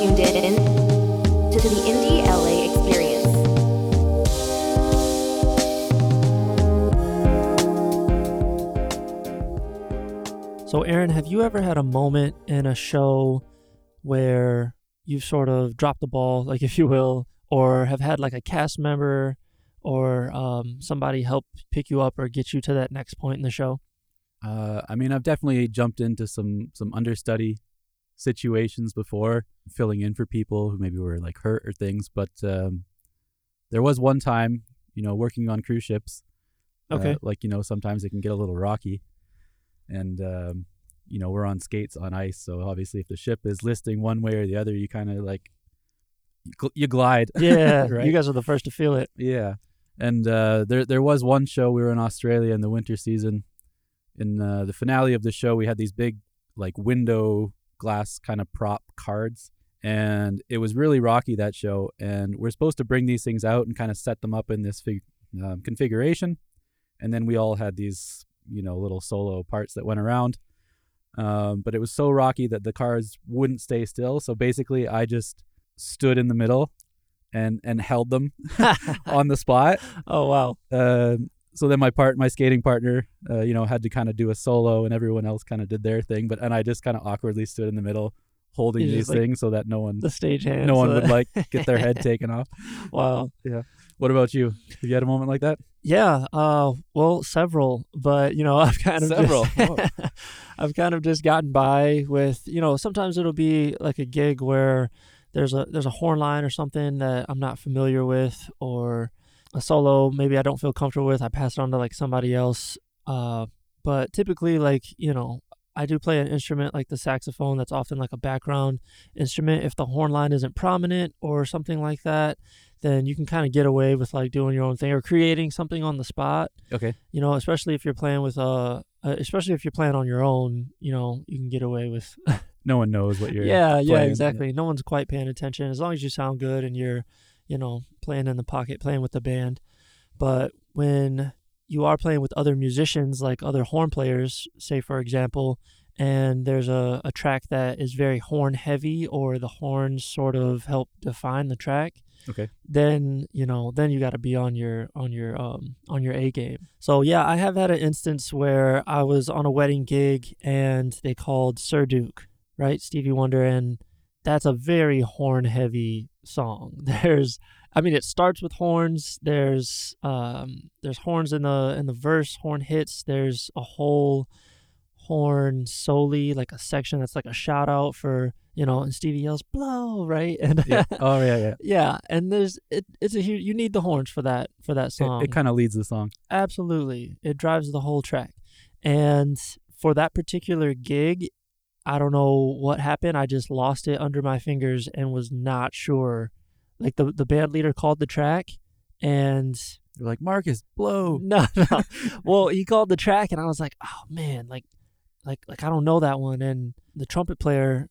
tuned in to the Indie LA experience. So, Aaron, have you ever had a moment in a show where you've sort of dropped the ball, like if you will, or have had like a cast member or um, somebody help pick you up or get you to that next point in the show? Uh, I mean, I've definitely jumped into some some understudy situations before, filling in for people who maybe were like hurt or things. But um, there was one time, you know, working on cruise ships. uh, Okay. like you know, sometimes it can get a little rocky, and um, you know, we're on skates on ice. So obviously, if the ship is listing one way or the other, you kind of like you, gl- you glide. Yeah, Right. you guys are the first to feel it. Yeah, and uh, there there was one show we were in Australia in the winter season. In uh, the finale of the show, we had these big like window glass kind of prop cards, and it was really rocky that show. And we're supposed to bring these things out and kind of set them up in this fig- um, configuration, and then we all had these you know little solo parts that went around. Um, but it was so rocky that the cards wouldn't stay still. So basically, I just stood in the middle and and held them on the spot. oh, wow. Uh, so then my part, my skating partner, uh, you know, had to kind of do a solo, and everyone else kind of did their thing. But and I just kind of awkwardly stood in the middle, holding these like, things so that no one, The stage hands. no one uh, would like get their head taken off. wow. Yeah what about you? Have you had a moment like that? Yeah, uh, well, several, but you know, I've kind of Several. Just, I've kind of just gotten by with, you know, sometimes it'll be like a gig where there's a there's a horn line or something that I'm not familiar with, or a solo maybe I don't feel comfortable with. I pass it on to like somebody else. Uh, but typically, like you know, I do play an instrument like the saxophone. That's often like a background instrument. If the horn line isn't prominent or something like that, then you can kind of get away with like doing your own thing or creating something on the spot. Okay. You know, especially if you're playing with uh, uh especially if you're playing on your own. You know, you can get away with. No one knows what you're. yeah, yeah, playing. exactly. No one's quite paying attention as long as you sound good and you're, you know, playing in the pocket, playing with the band. But when you are playing with other musicians, like other horn players, say for example, and there's a, a track that is very horn heavy or the horns sort of help define the track Okay. then you know then you got to be on your on your um on your a game so yeah i have had an instance where i was on a wedding gig and they called sir duke right stevie wonder and that's a very horn heavy song there's i mean it starts with horns there's um there's horns in the in the verse horn hits there's a whole horn soli like a section that's like a shout out for you know and stevie yells blow right and Yeah. Oh yeah, yeah. yeah, and there's it, it's a huge. You need the horns for that for that song. It, it kind of leads the song. Absolutely, it drives the whole track. And for that particular gig, I don't know what happened. I just lost it under my fingers and was not sure. Like the the band leader called the track, and They're like Marcus, blow. no, no. well, he called the track, and I was like, oh man, like, like, like I don't know that one. And the trumpet player,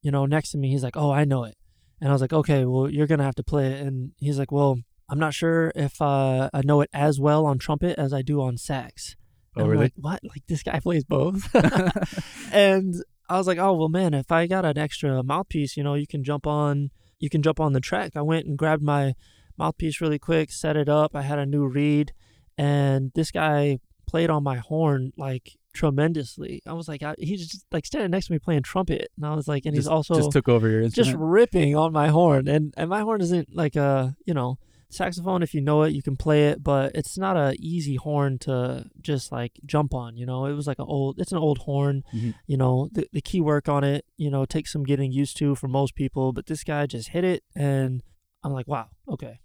you know, next to me, he's like, oh, I know it. And I was like, okay, well, you're gonna have to play it. And he's like, well, I'm not sure if uh, I know it as well on trumpet as I do on sax. Oh, And I'm really? Like, what? Like this guy plays both? and I was like, oh well, man, if I got an extra mouthpiece, you know, you can jump on, you can jump on the track. I went and grabbed my mouthpiece really quick, set it up. I had a new reed, and this guy played on my horn like tremendously. I was like, I, he's just like standing next to me playing trumpet, and I was like, and he's also just took over your instrument. just ripping on my horn and and my horn isn't like a you know saxophone if you know it you can play it but it's not a easy horn to just like jump on you know? It was like an old it's an old horn Mhm. you know? The, the key work on it you know takes some getting used to for most people but this guy just hit it and i'm like wow okay.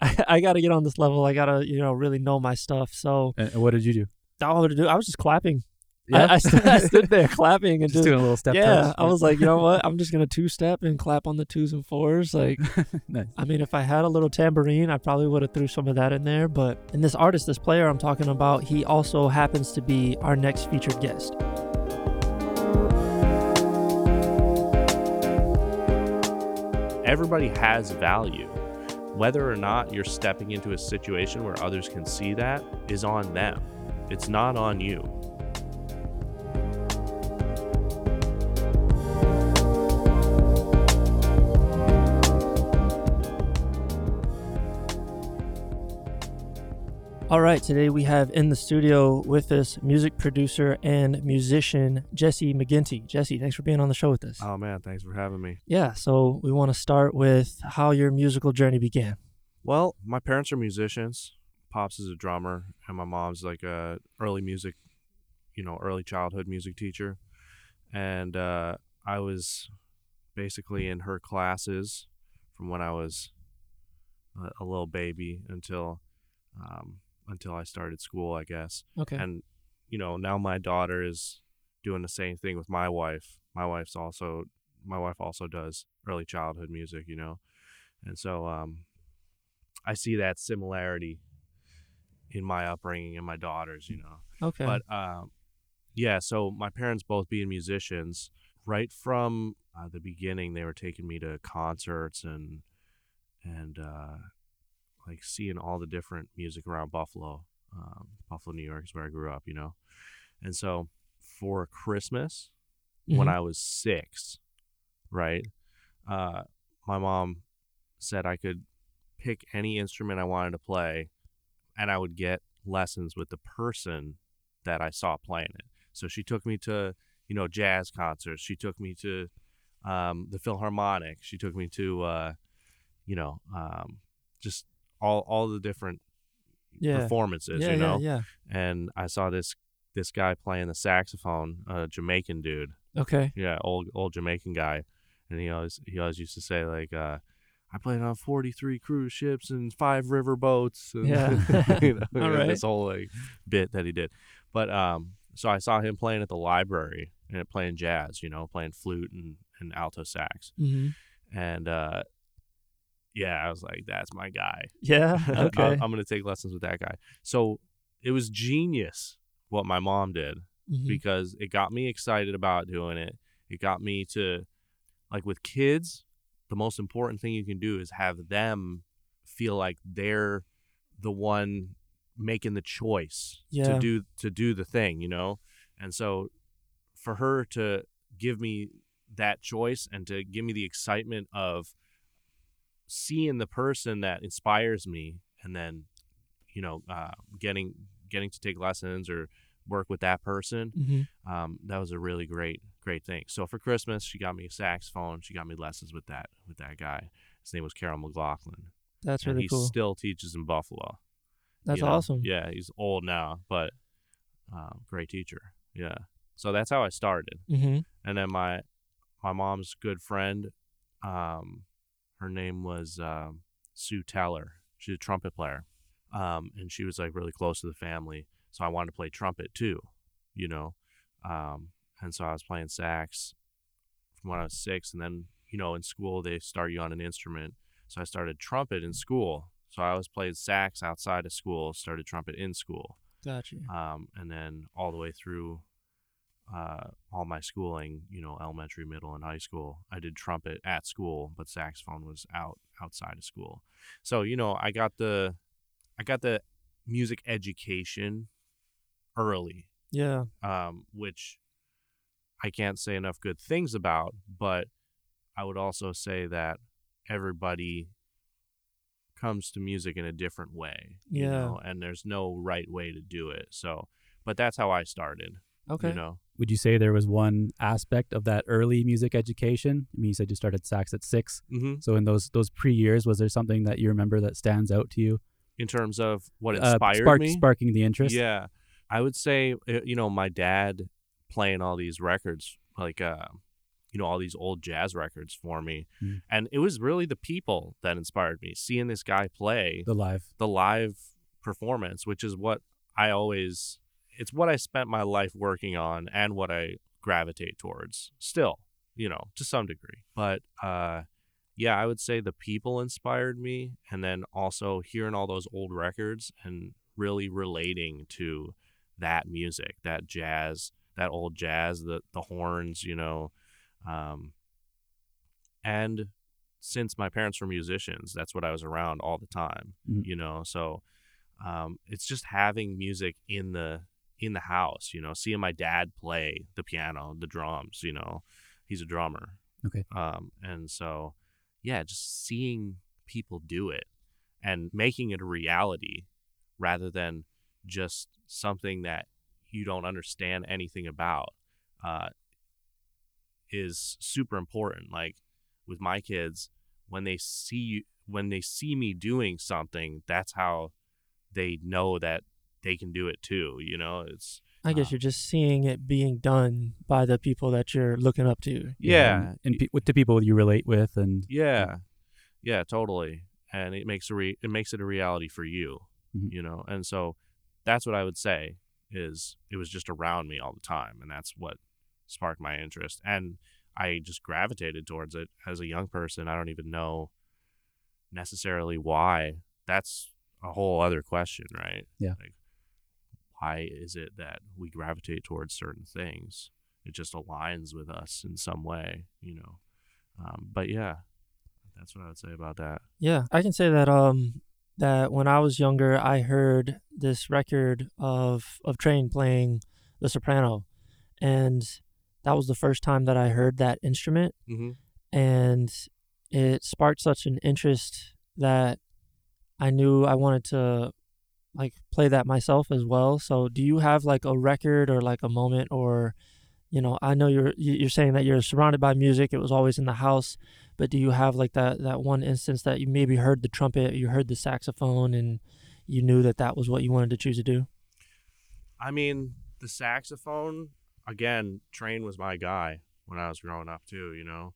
I, I gotta get on this level. I gotta you know really know my stuff so And, what did you do? all I, would do, I was just clapping I, I, stood, I stood there clapping and just, just doing a little step. yeah, touch. I was like, you know what? I'm just gonna two step and clap on the twos and fours. Like, nice. I mean, if I had a little tambourine, I probably would have threw some of that in there. But in this artist, this player I'm talking about, he also happens to be our next featured guest. everybody has value. Whether or not you're stepping into a situation where others can see that is on them. It's not on you. All right, today we have in the studio with us music producer and musician Jesse McGinty. Jesse, thanks for being on the show with us. Oh man, thanks for having me. Yeah, so we want to start with how your musical journey began. Well, my parents are musicians. Pops is a drummer, and my mom's like a early music, you know, early childhood music teacher. And uh, I was basically in her classes from when I was a, a little baby until um, until I started school, I guess. Okay. And you know, now my daughter is doing the same thing with my wife. My wife's also my wife also does early childhood music, you know. And so um I see that similarity in my upbringing and my daughters, you know. okay. But um yeah, so my parents both being musicians, right from uh, the beginning they were taking me to concerts and and uh like seeing all the different music around Buffalo. Um, Buffalo, New York is where I grew up, you know. And so for Christmas, when Mhm. I was six, right, uh, my mom said I could pick any instrument I wanted to play, and I would get lessons with the person that I saw playing it. So she took me to, you know, jazz concerts. She took me to um, the Philharmonic. She took me to, uh, you know, um, just all all the different yeah. performances, yeah, you know. yeah, And I saw this this guy playing the saxophone, a Jamaican dude. Okay. Yeah, old old Jamaican guy, and he always he always used to say like, uh, "I played on forty three cruise ships and five river boats." And, Yeah. you know, All right. this whole like bit that he did. But um, so I saw him playing at the library and playing jazz, you know, playing flute and, and alto sax, hmm and uh, yeah, I was like, "That's my guy." Yeah. Okay. I'm gonna take lessons with that guy. So it was genius what my mom did Mhm. because it got me excited about doing it. It got me to like with kids, the most important thing you can do is have them feel like they're the one making the choice Yeah. to do to do the thing, you know? And so for her to give me that choice and to give me the excitement of seeing the person that inspires me and then you know uh, getting getting to take lessons or work with that person Mhm. um, that was a really great great thing so for christmas she got me a saxophone she got me lessons with that with that guy his name was carol mclaughlin That's and really he cool. still teaches in buffalo That's you know? awesome. yeah he's old now but um, great teacher yeah so that's how i started hmm and then my my mom's good friend um her name was um, sue teller. She's a trumpet player um and she was like really close to the family so i wanted to play trumpet too you know? Um and so i was playing sax from when i was six and then you know in school they start you on an instrument. So i started trumpet in school. So i always played sax outside of school started trumpet in school. Gotcha. um, and then all the way through uh, all my schooling, you know, elementary, middle, and high school, I did trumpet at school, but saxophone was out outside of school. So you know, I got the, I got the music education early, Yeah. um, which I can't say enough good things about, but I would also say that everybody comes to music in a different way, you Yeah. know, and there's no right way to do it. So, but that's how I started, Okay. you know. Would you say there was one aspect of that early music education? I mean, you said you started sax at six. Mm-hmm. So in those those pre years, was there something that you remember that stands out to you? In terms of what Uh, inspired spark- me, sparking the interest. Yeah, I would say uh, you know my dad playing all these records, like uh, you know all these old jazz records for me, Mm. and it was really the people that inspired me. Seeing this guy play The live. the live performance, which is what I always it's what I spent my life working on and what I gravitate towards still, you know, to some degree. But uh yeah, I would say the people inspired me and then also hearing all those old records and really relating to that music, that jazz, that old jazz, the the horns, you know, um and since my parents were musicians, that's what I was around all the time, Mhm. you know. So um, it's just having music in the in the house, you know, seeing my dad play the piano, the drums, you know, he's a drummer. Okay. Um, and so, yeah, just seeing people do it and making it a reality rather than just something that you don't understand anything about uh, is super important. Like with my kids, when they see you, when they see me doing something, that's how they know that they can do it too. You know, it's I guess uh, you're just seeing it being done by the people that you're looking up to. yeah, and, and pe- with the people you relate with, and yeah, yeah, totally. And it makes a re- it makes it a reality for you, Mhm. you know. And so that's what I would say is it was just around me all the time, and that's what sparked my interest. And I just gravitated towards it as a young person. I don't even know necessarily why. That's a whole other question, right? Yeah. Like, why is it that we gravitate towards certain things? It just aligns with us in some way, you know. Um, but yeah, that's what I would say about that. Yeah, I can say that um that when I was younger, I heard this record of of Trane playing the soprano, and that was the first time that I heard that instrument, Mm-hmm. and it sparked such an interest that I knew I wanted to like play that myself as well. So, do you have like a record or like a moment or you know, I know you're you- you're saying that you're surrounded by music. It was always in the house, but do you have like that that one instance that you maybe heard the trumpet, you heard the saxophone, and you knew that that was what you wanted to choose to do? I mean, the saxophone again. Trane was my guy when I was growing up too. You know,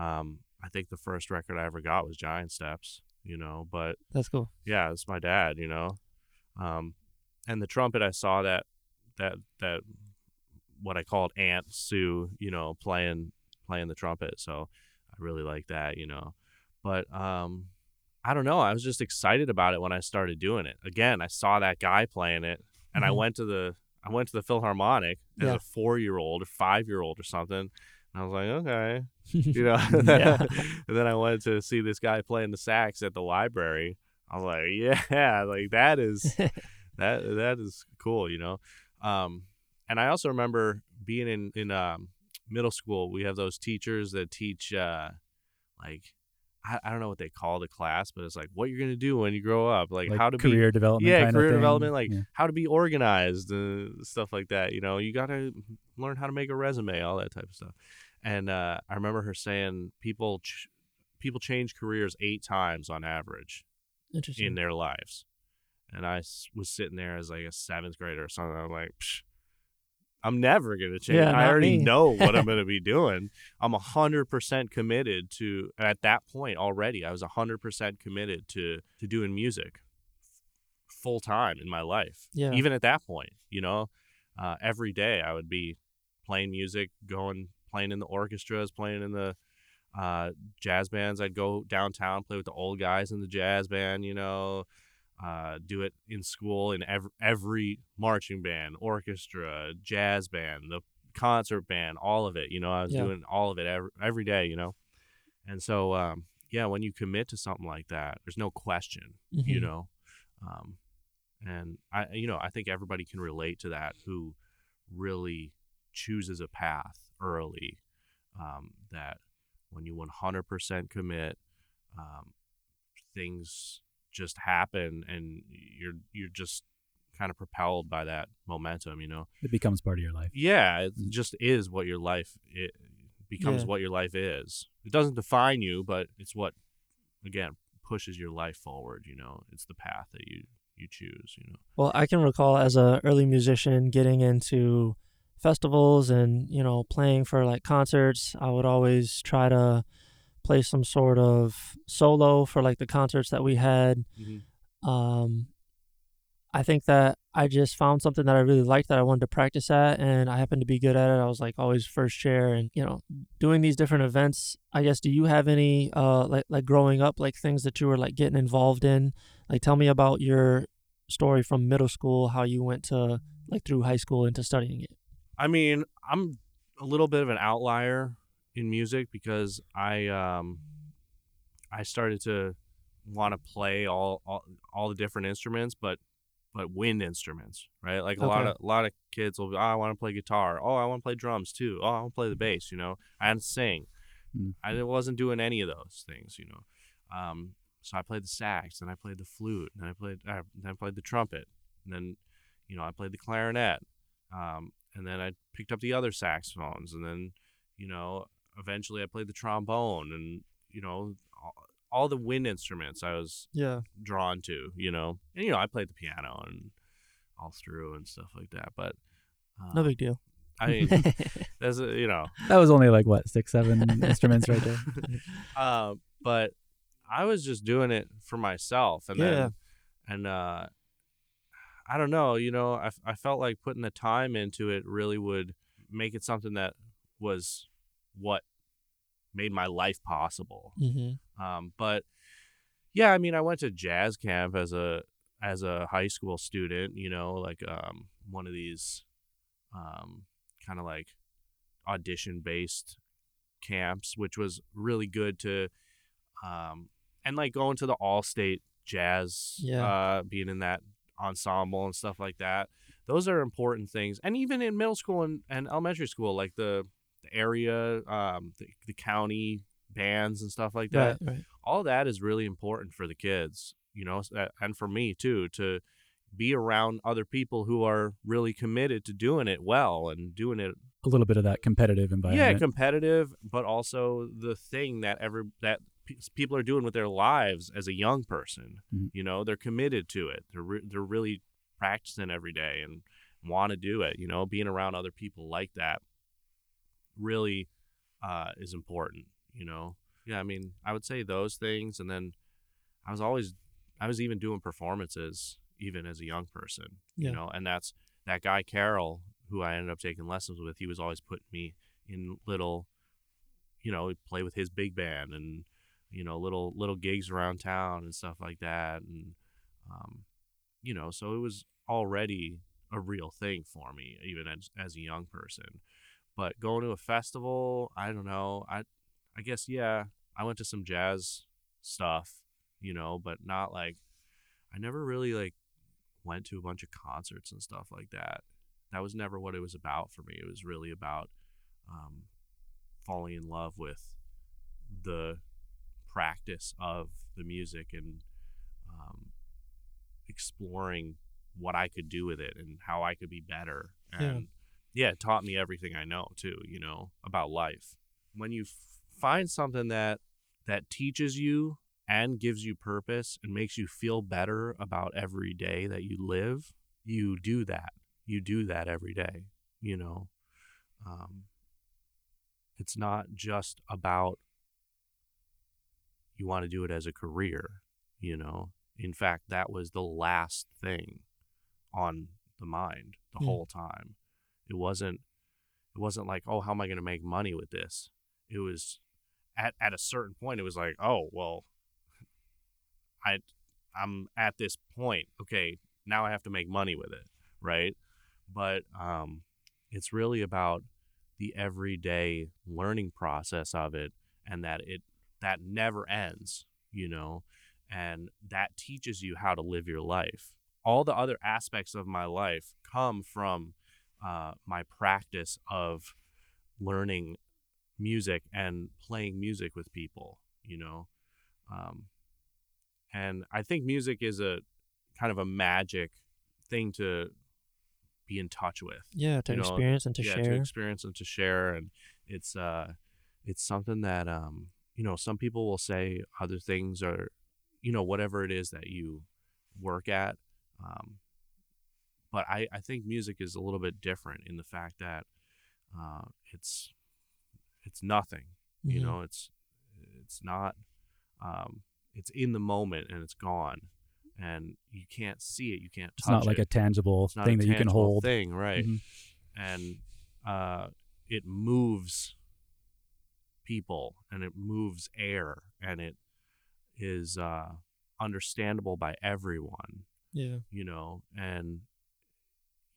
um, I think the first record I ever got was Giant Steps. You know, but That's cool. yeah, it's my dad. You know, um, and the trumpet. I saw that that that what I called Aunt Sue. You know, playing playing the trumpet. So I really like that. You know, but um, I don't know. I was just excited about it when I started doing it. Again, I saw that guy playing it, and I Mhm. went to the I went to the Philharmonic as Yeah. a four year old or five year old or something. And I was like, okay, you know. And then I went to see this guy playing the sax at the library. I was like, yeah, like that is that that is cool, you know. Um, and I also remember being in in um, middle school. We have those teachers that teach uh, like I, I don't know what they call the class, but it's like what you're gonna do when you grow up, like, like how to career be development. yeah kind career of thing. development, like Yeah. how to be organized, uh, stuff like that. You know, you gotta learn how to make a resume, all that type of stuff. And uh, I remember her saying people ch- people change careers eight times on average. In their lives. And I was sitting there as like a seventh grader or something. I'm like, Psh, I'm never gonna change. Yeah, I already me." know what I'm gonna be doing. I'm a hundred percent committed to. At that point already, I was a hundred percent committed to to doing music full time in my life. Yeah. Even at that point, you know, uh, every day I would be playing music, going playing in the orchestras, playing in the uh, jazz bands. I'd go downtown, play with the old guys in the jazz band, you know, uh, do it in school in every, every marching band, orchestra, jazz band, the concert band, all of it. You know, I was Yeah. doing all of it every, every day, you know. And so, um, yeah, when you commit to something like that, there's no question, you Mhm. know. Um, and I, you know, I think everybody can relate to that who really chooses a path early. Um, that when you 100% commit, um, things just happen, and you're you're just kind of propelled by that momentum. You know, It becomes part of your life. yeah, it Mm. just is what your life it becomes. Yeah. What your life is. It doesn't define you, but it's what again pushes your life forward. You know, it's the path that you you choose. You know. Well, I can recall as a early musician getting into festivals and you know playing for like concerts. I would always try to play some sort of solo for like the concerts that we had. Um, I think that I just found something that I really liked that I wanted to practice at, and I happened to be good at it. I was like always first chair, and you know, doing these different events. I guess, do you have any uh like like growing up like things that you were like getting involved in? Like, tell me about your story from middle school, how you went to like through high school into studying it. I mean, I'm a little bit of an outlier in music because I um I started to want to play all, all all the different instruments, but but wind instruments, right? Like a lot of a lot of kids will be, oh, I want to play guitar. Oh, I want to play drums too. Oh, I want to play the bass. You know, I had to sing. Mm. I wasn't doing any of those things. You know, um, so I played the sax, and I played the flute, and I played uh, then I played the trumpet, and then you know I played the clarinet, um, and then I picked up the other saxophones, and then you know eventually I played the trombone, and you know all, all the wind instruments I was Yeah. drawn to, you know, and you know I played the piano and all through and stuff like that, but. Uh, No big deal. I mean, that's a, you know, That was only like what six, seven instruments right there. uh, but I was just doing it for myself, and Yeah. then, and uh, I don't know, you know, I, I felt like putting the time into it really would make it something that was what made my life possible. mm-hmm. Um, but yeah, I mean, I went to jazz camp as a as a high school student. You know, like um, one of these um, kind of like audition based camps, which was really good to um, and like going to the all state jazz, Yeah. uh, being in that ensemble and stuff like that. Those are important things, and even in middle school and, and elementary school, like the, the area, um, the, the county bands and stuff like that Right. Right. all that is really important for the kids, you know, and for me too, to be around other people who are really committed to doing it well and doing it, A little bit of that competitive environment. yeah, competitive, but also the thing that every that pe- people are doing with their lives as a young person. Mhm. You know, they're committed to it. They're re- they're really practicing every day and want to do it. You know, being around other people like that really uh, is important. You know, yeah. I mean, I would say those things, and then I was always, I was even doing performances even as a young person. Yeah. You know, and that's that guy Carol who I ended up taking lessons with. He was always putting me in little, you know, play with his big band and you know little little gigs around town and stuff like that, and um, you know, so it was already a real thing for me even as as a young person. But going to a festival, I don't know. I I guess yeah, I went to some jazz stuff, you know, but not like I never really like went to a bunch of concerts and stuff like that. That was never what it was about for me. It was really about um, falling in love with the practice of the music and um, exploring what I could do with it and how I could be better. Yeah. And yeah, it taught me everything I know too, you know, about life. When you f- find something that that teaches you and gives you purpose and makes you feel better about every day that you live, you do that. You do that every day, you know. Um, it's not just about you want to do it as a career, you know. In fact, that was the last thing on the mind the Hmm. whole time. It wasn't it wasn't like, "Oh, how am I going to make money with this?" It was at at a certain point it was like, "Oh, well I I'm at this point. Okay, now I have to make money with it, right?" But um it's really about the everyday learning process of it and that it that never ends, you know, and that teaches you how to live your life. All the other aspects of my life come from uh, my practice of learning music and playing music with people, you know. Um, and I think music is a kind of a magic thing to be in touch with Yeah. To you know, experience and to yeah, share. to experience and to share and it's uh it's something that um you know some people will say other things are you know whatever it is that you work at um but i i think music is a little bit different in the fact that uh it's it's nothing you Mhm. know it's it's not um it's in the moment and it's gone and you can't see it you can't touch It's not like it a tangible thing a that you can hold. thing right Mhm. and uh, it moves people and it moves air and it is uh, understandable by everyone Yeah. you know and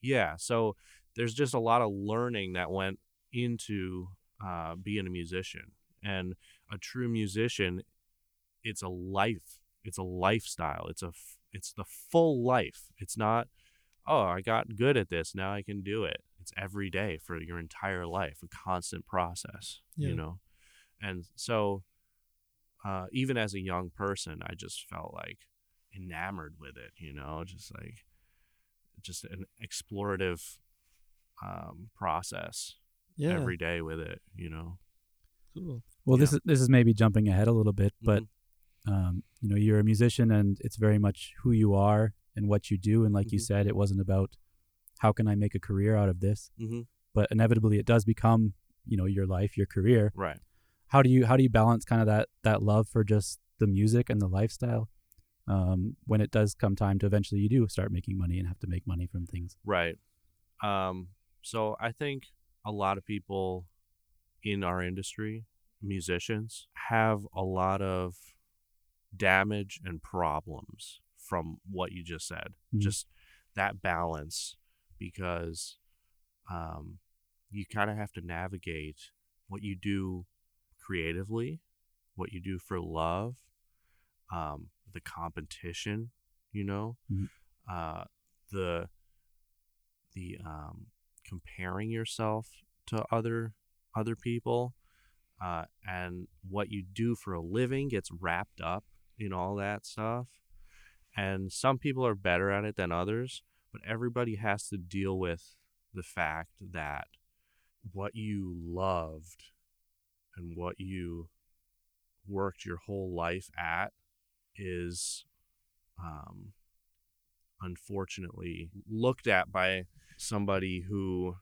yeah so there's just a lot of learning that went into uh, being a musician and a true musician it's a life it's a lifestyle it's a f- it's the full life it's not oh i got good at this now i can do it it's every day for your entire life a constant process Yeah. you know and so uh, even as a young person, I just felt like enamored with it. You know, just like just an explorative um, process Yeah. every day with it. You know. cool. Well, this is this is maybe jumping ahead a little bit, but Mhm. um, you know, you're a musician, and it's very much who you are and what you do. And like you Mhm. said, it wasn't about how can I make a career out of this, Mhm. but inevitably it does become you know your life, your career. right. How do you how do you balance kind of that that love for just the music and the lifestyle um, when it does come time to eventually you do start making money and have to make money from things? Right. Um, so I think a lot of people in our industry, musicians, have a lot of damage and problems from what you just said. Mhm. Just that balance because um, you kind of have to navigate what you do creatively, what you do for love, um, the competition, you know, Mhm. uh, the the um, comparing yourself to other other people, uh, and what you do for a living gets wrapped up in all that stuff. And some people are better at it than others, but everybody has to deal with the fact that what you loved and what you worked your whole life at is um, unfortunately looked at by somebody who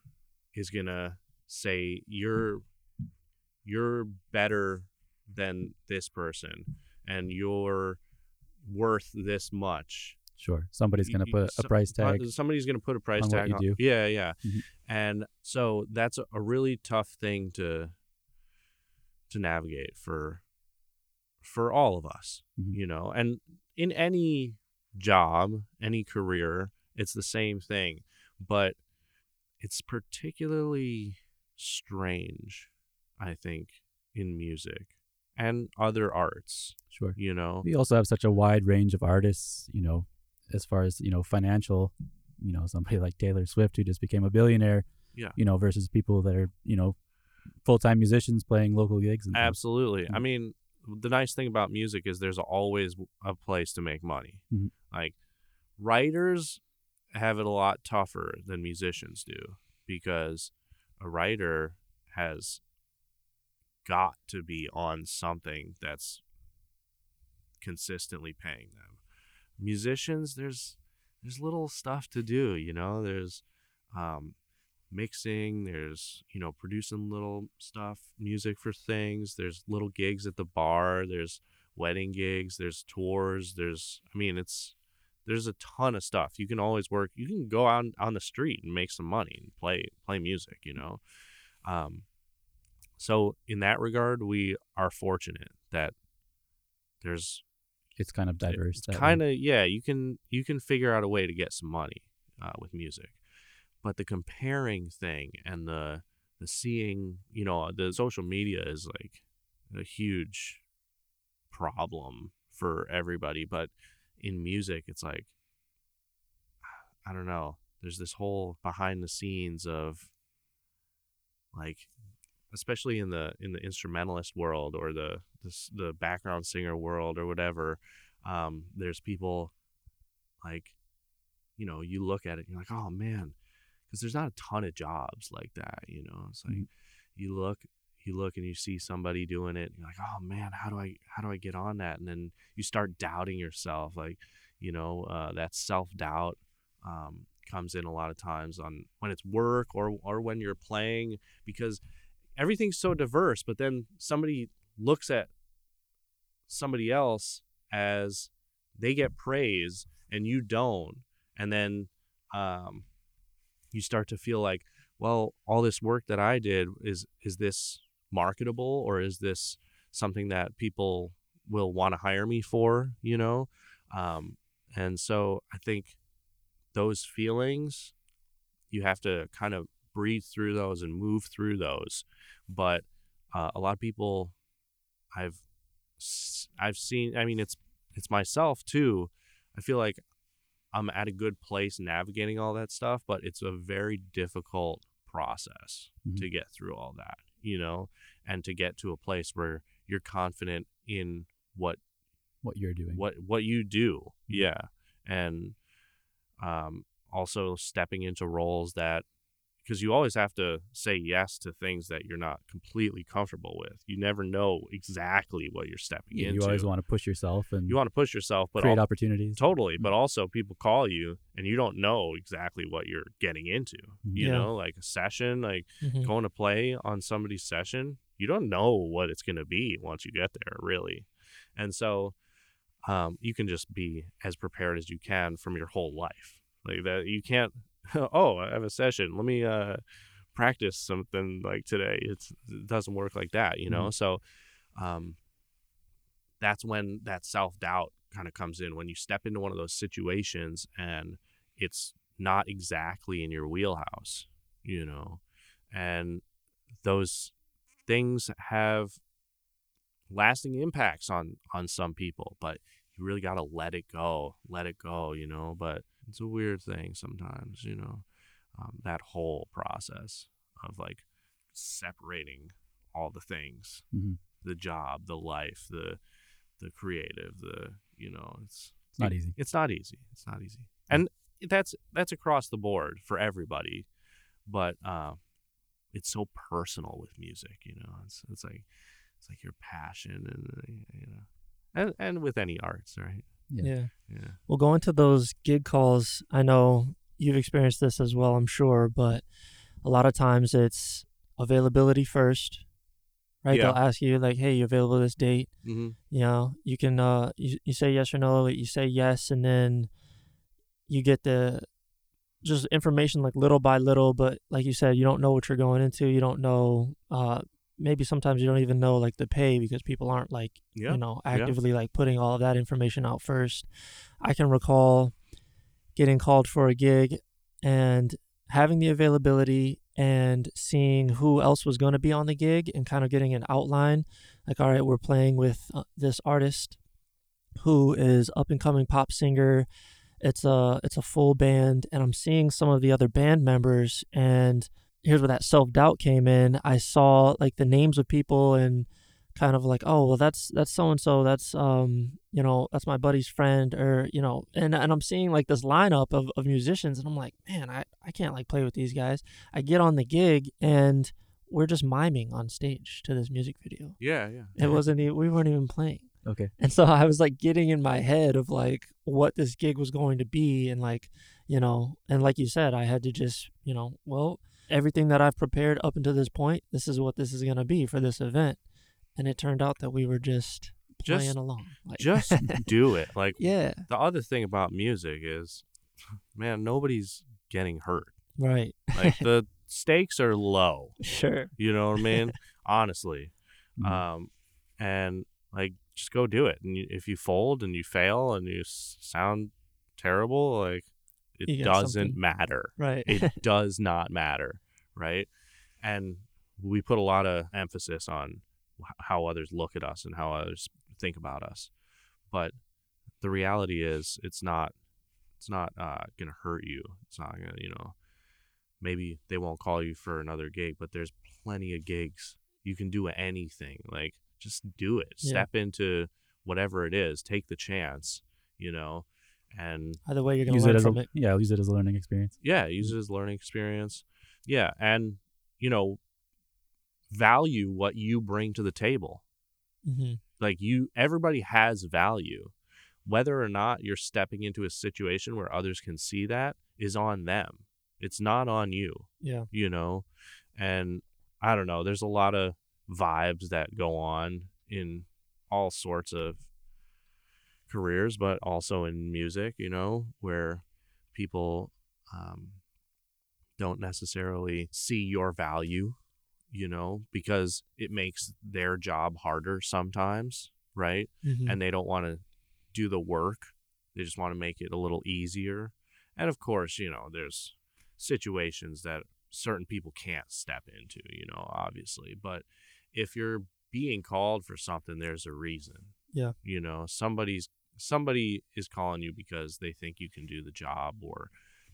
is gonna say you're you're better than this person and you're worth this much Sure, somebody's gonna put a price uh, tag. somebody's going to put a price on tag on. Yeah, yeah. Mhm. And so that's a really tough thing to to navigate for for all of us, Mhm. you know. And in any job, any career, it's the same thing, but it's particularly strange, I think, in music and other arts, Sure. you know. We also have such a wide range of artists, you know, as far as, you know, financial, you know, somebody like Taylor Swift who just became a billionaire, Yeah. you know, versus people that are, you know, full-time musicians playing local gigs and. Absolutely. I Mhm. mean, the nice thing about music is there's always a place to make money. Mhm. Like writers have it a lot tougher than musicians do because a writer has got to be on something that's consistently paying them. Musicians, there's there's little stuff to do, you know. There's um, mixing there's you know producing little stuff music for things there's little gigs at the bar there's wedding gigs there's tours there's i mean it's there's a ton of stuff. You can always work you can go out on the street and make some money and play play music you know? Um so in that regard we are fortunate that there's It's kind of diverse. kind of yeah you can you can figure out a way to get some money uh, with music but the comparing thing and the the seeing you know the social media is like a huge problem for everybody but in music it's like i don't know there's this whole behind the scenes of like especially in the in the instrumentalist world or the the, the background singer world or whatever um, there's people like you know you look at it and you're like oh man because there's not a ton of jobs like that you know it's like Mhm. you look you look and you see somebody doing it and you're like oh man how do i how do i get on that and then you start doubting yourself like you know uh, that self-doubt um, comes in a lot of times on when it's work or or when you're playing because everything's so diverse but then somebody looks at somebody else as they get praise and you don't and then um, you start to feel like well all this work that i did is is this marketable or is this something that people will want to hire me for? You know? Um, and so i think those feelings you have to kind of breathe through those and move through those. But uh, a lot of people i've I've seen i mean it's it's myself too. I feel like i'm at a good place navigating all that stuff but it's a very difficult process Mhm. to get through all that you know and to get to a place where you're confident in what what you're doing. what what you do Mhm. yeah and um also stepping into roles that because you always have to say yes to things that you're not completely comfortable with you never know exactly what you're stepping Yeah, into you always want to push yourself and you want to push yourself but create al- opportunities. totally but also people call you and you don't know exactly what you're getting into Mhm. you Yeah. know like a session like Mhm. going to play on somebody's session, you don't know what it's going to be once you get there, really. And so um, you can just be as prepared as you can from your whole life. Like that, you can't, oh, I have a session. Let me uh, practice something like today. It's, it doesn't work like that, you know? So um, that's when that self doubt kind of comes in when you step into one of those situations and it's not exactly in your wheelhouse, you know? and those things have lasting impacts on on some people but you really got to let it go let it go you know but it's a weird thing sometimes you know um, that whole process of like separating all the things Mhm. the job the life the the creative the you know it's It's not easy. it's not easy. It's not easy, and that's that's across the board for everybody. But uh, it's so personal with music, you know. It's it's like it's like your passion, and you know, and and with any arts, right? Yeah. yeah. Yeah, Well, going to those gig calls, I know you've experienced this as well, I'm sure, but a lot of times it's availability first, right? Yeah. They'll ask you like, "Hey, you available this date?" mm-hmm. You know, you can uh, you, you say yes or no. You say yes, and then you get the just information like little by little. But like you said, you don't know what you're going into. You don't know. Uh, maybe sometimes you don't even know like the pay because people aren't like yeah, you know yeah. actively like putting all of that information out first. I can recall getting called for a gig and having the availability and seeing who else was going to be on the gig and kind of getting an outline like all right we're playing with uh, this artist who is up and coming pop singer. It's a it's a full band and i'm seeing some of the other band members and here's where that self-doubt came in i saw like the names of people and kind of like oh well that's that's so and so that's um you know that's my buddy's friend or you know and and I'm seeing like this lineup of, of musicians and I'm like man I I can't like play with these guys I get on the gig and we're just miming on stage to this music video yeah, yeah. it wasn't even, we weren't even playing Okay. and so I was like getting in my head of like what this gig was going to be and like, you know, and like you said, I had to just, you know, well, everything that I've prepared up until this point, this is what this is going to be for this event. And it turned out that we were just Just- playing along. Like, Just do it. Like yeah, the other thing about music is, man, nobody's getting hurt. right. Like the stakes are low. Sure. You know what I mean? Honestly. Mhm. um, and like just go do it. And you, if you fold and you fail and you s- sound terrible, like it You doesn't something. Right. It does not matter, right? And we put a lot of emphasis on how others look at us and how others think about us, but the reality is, it's not. It's not uh, gonna hurt you. It's not gonna, you know. Maybe they won't call you for another gig, but there's plenty of gigs. You can do anything. Like just do it. Yeah. Step into whatever it is. Take the chance. You know, and Either way, you're going to use learn it as from a it. yeah, use it as a learning experience. yeah use it as a learning experience yeah and you know value what you bring to the table hmm like you everybody has value whether or not you're stepping into a situation where others can see that is on them it's not on you Yeah. you know and i don't know there's a lot of vibes that go on in all sorts of careers but also in music you know where people um, don't necessarily see your value you know because it makes their job harder sometimes right hmm and they don't want to do the work. They just want to make it a little easier. And of course, you know, there's situations that certain people can't step into, you know, obviously. But if you're being called for something, there's a reason. Yeah. You know, somebody's somebody is calling you because they think you can do the job or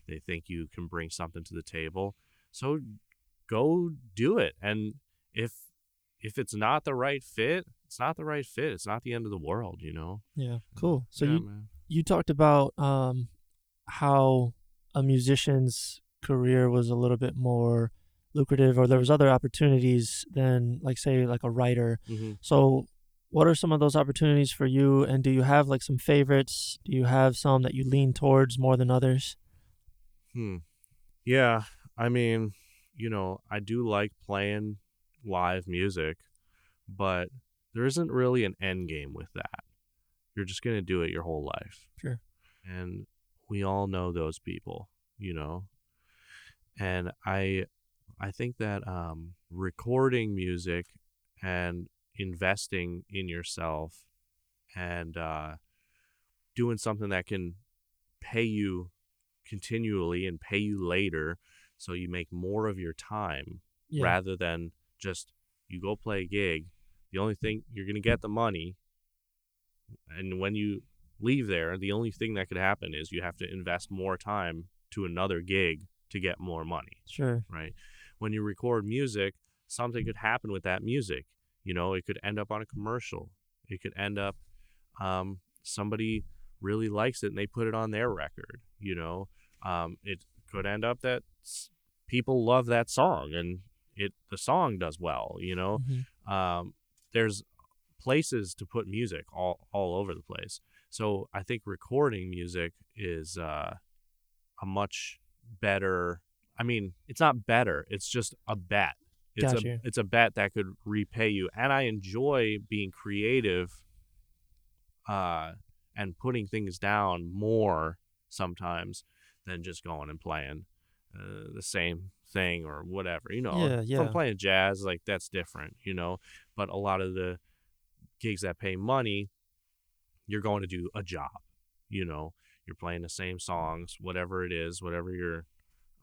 they think you can bring something to the table. So go do it. And if if it's not the right fit, it's not the right fit. It's not the end of the world, you know. Yeah. Cool. So Yeah, you man. you talked about um how a musician's career was a little bit more lucrative or there was other opportunities than like say like a writer. Mhm. So what are some of those opportunities for you and do you have like some favorites? Do you have some that you lean towards more than others? Hmm. Yeah, I mean, you know, I do like playing live music, but there isn't really an end game with that. You're just going to do it your whole life. Sure. And we all know those people, you know. And I I think that um recording music and investing in yourself and uh doing something that can pay you continually and pay you later so you make more of your time Yeah. rather than just you go play a gig the only thing you're going to get the money and when you leave there the only thing that could happen is you have to invest more time to another gig to get more money Sure. right when you record music something could happen with that music you know it could end up on a commercial. It could end up um, somebody really likes it and they put it on their record you know? Um, it could end up that people love that song and it the song does well you know? Mhm. um, there's places to put music all, all over the place. So i think recording music is uh, a much better i mean it's not better it's just a bet it's Got a you. it's a bet that could repay you and i enjoy being creative uh and putting things down more sometimes than just going and playing uh, the same thing or whatever you know Yeah, yeah. i'm playing jazz like that's different you know but a lot of the gigs that pay money you're going to do a job you know you're playing the same songs whatever it is whatever you're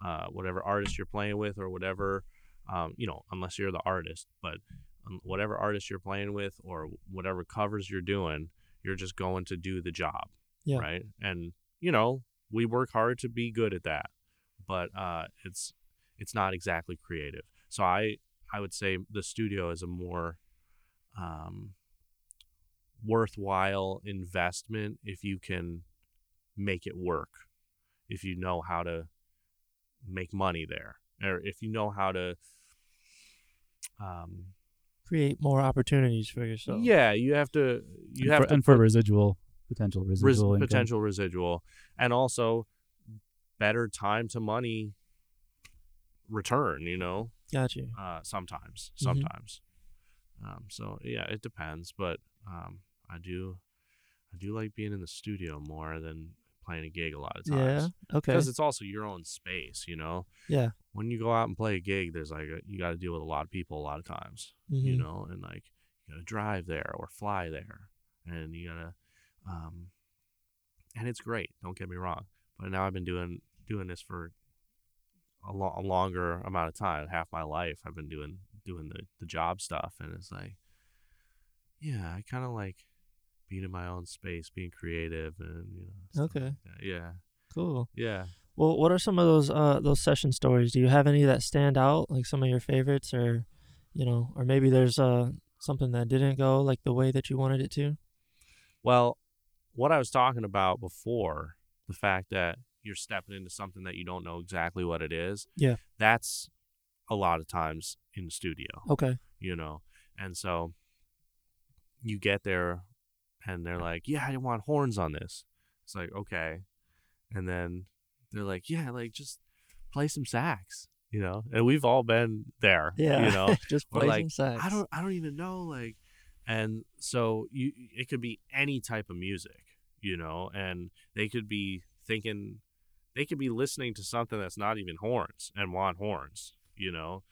uh, whatever artist you're playing with or whatever um, you know unless you're the artist but whatever artist you're playing with or whatever covers you're doing you're just going to do the job Yeah. right and you know we work hard to be good at that but uh, it's it's not exactly creative so i i would say the studio is a more um, worthwhile investment if you can make it work if you know how to make money there or if you know how to um Create more opportunities for yourself. yeah you have to you and have for, to and for residual potential residual income. potential residual and also better time to money return you know Got you. uh sometimes Mhm. sometimes um so yeah it depends but um i do i do like being in the studio more than playing a gig a lot of times. Yeah. Okay. because it's also your own space you know Yeah. when you go out and play a gig there's like a, you got to deal with a lot of people a lot of times you Mhm. know and like you gotta drive there or fly there and you gotta um and it's great don't get me wrong but now i've been doing doing this for a, lo- a longer amount of time half my life i've been doing doing the, the job stuff and it's like yeah i kind of like being in my own space being creative and you know Okay. like yeah Cool. yeah Well, what are some of those uh those session stories? Do you have any that stand out, like some of your favorites, or you know, or maybe there's uh something that didn't go like the way that you wanted it to? Well, what I was talking about before, the fact that you're stepping into something that you don't know exactly what it is. Yeah. That's a lot of times in the studio, Okay. you know. And so you get there and they're like, "Yeah, I want horns on this." It's like, "Okay." And then they're like, "Yeah, like just play some sax." You know, and we've all been there. Yeah. you know, just play like, some sax. I don't I don't even know like and so you it could be any type of music, you know, and they could be thinking they could be listening to something that's not even horns and want horns, you know.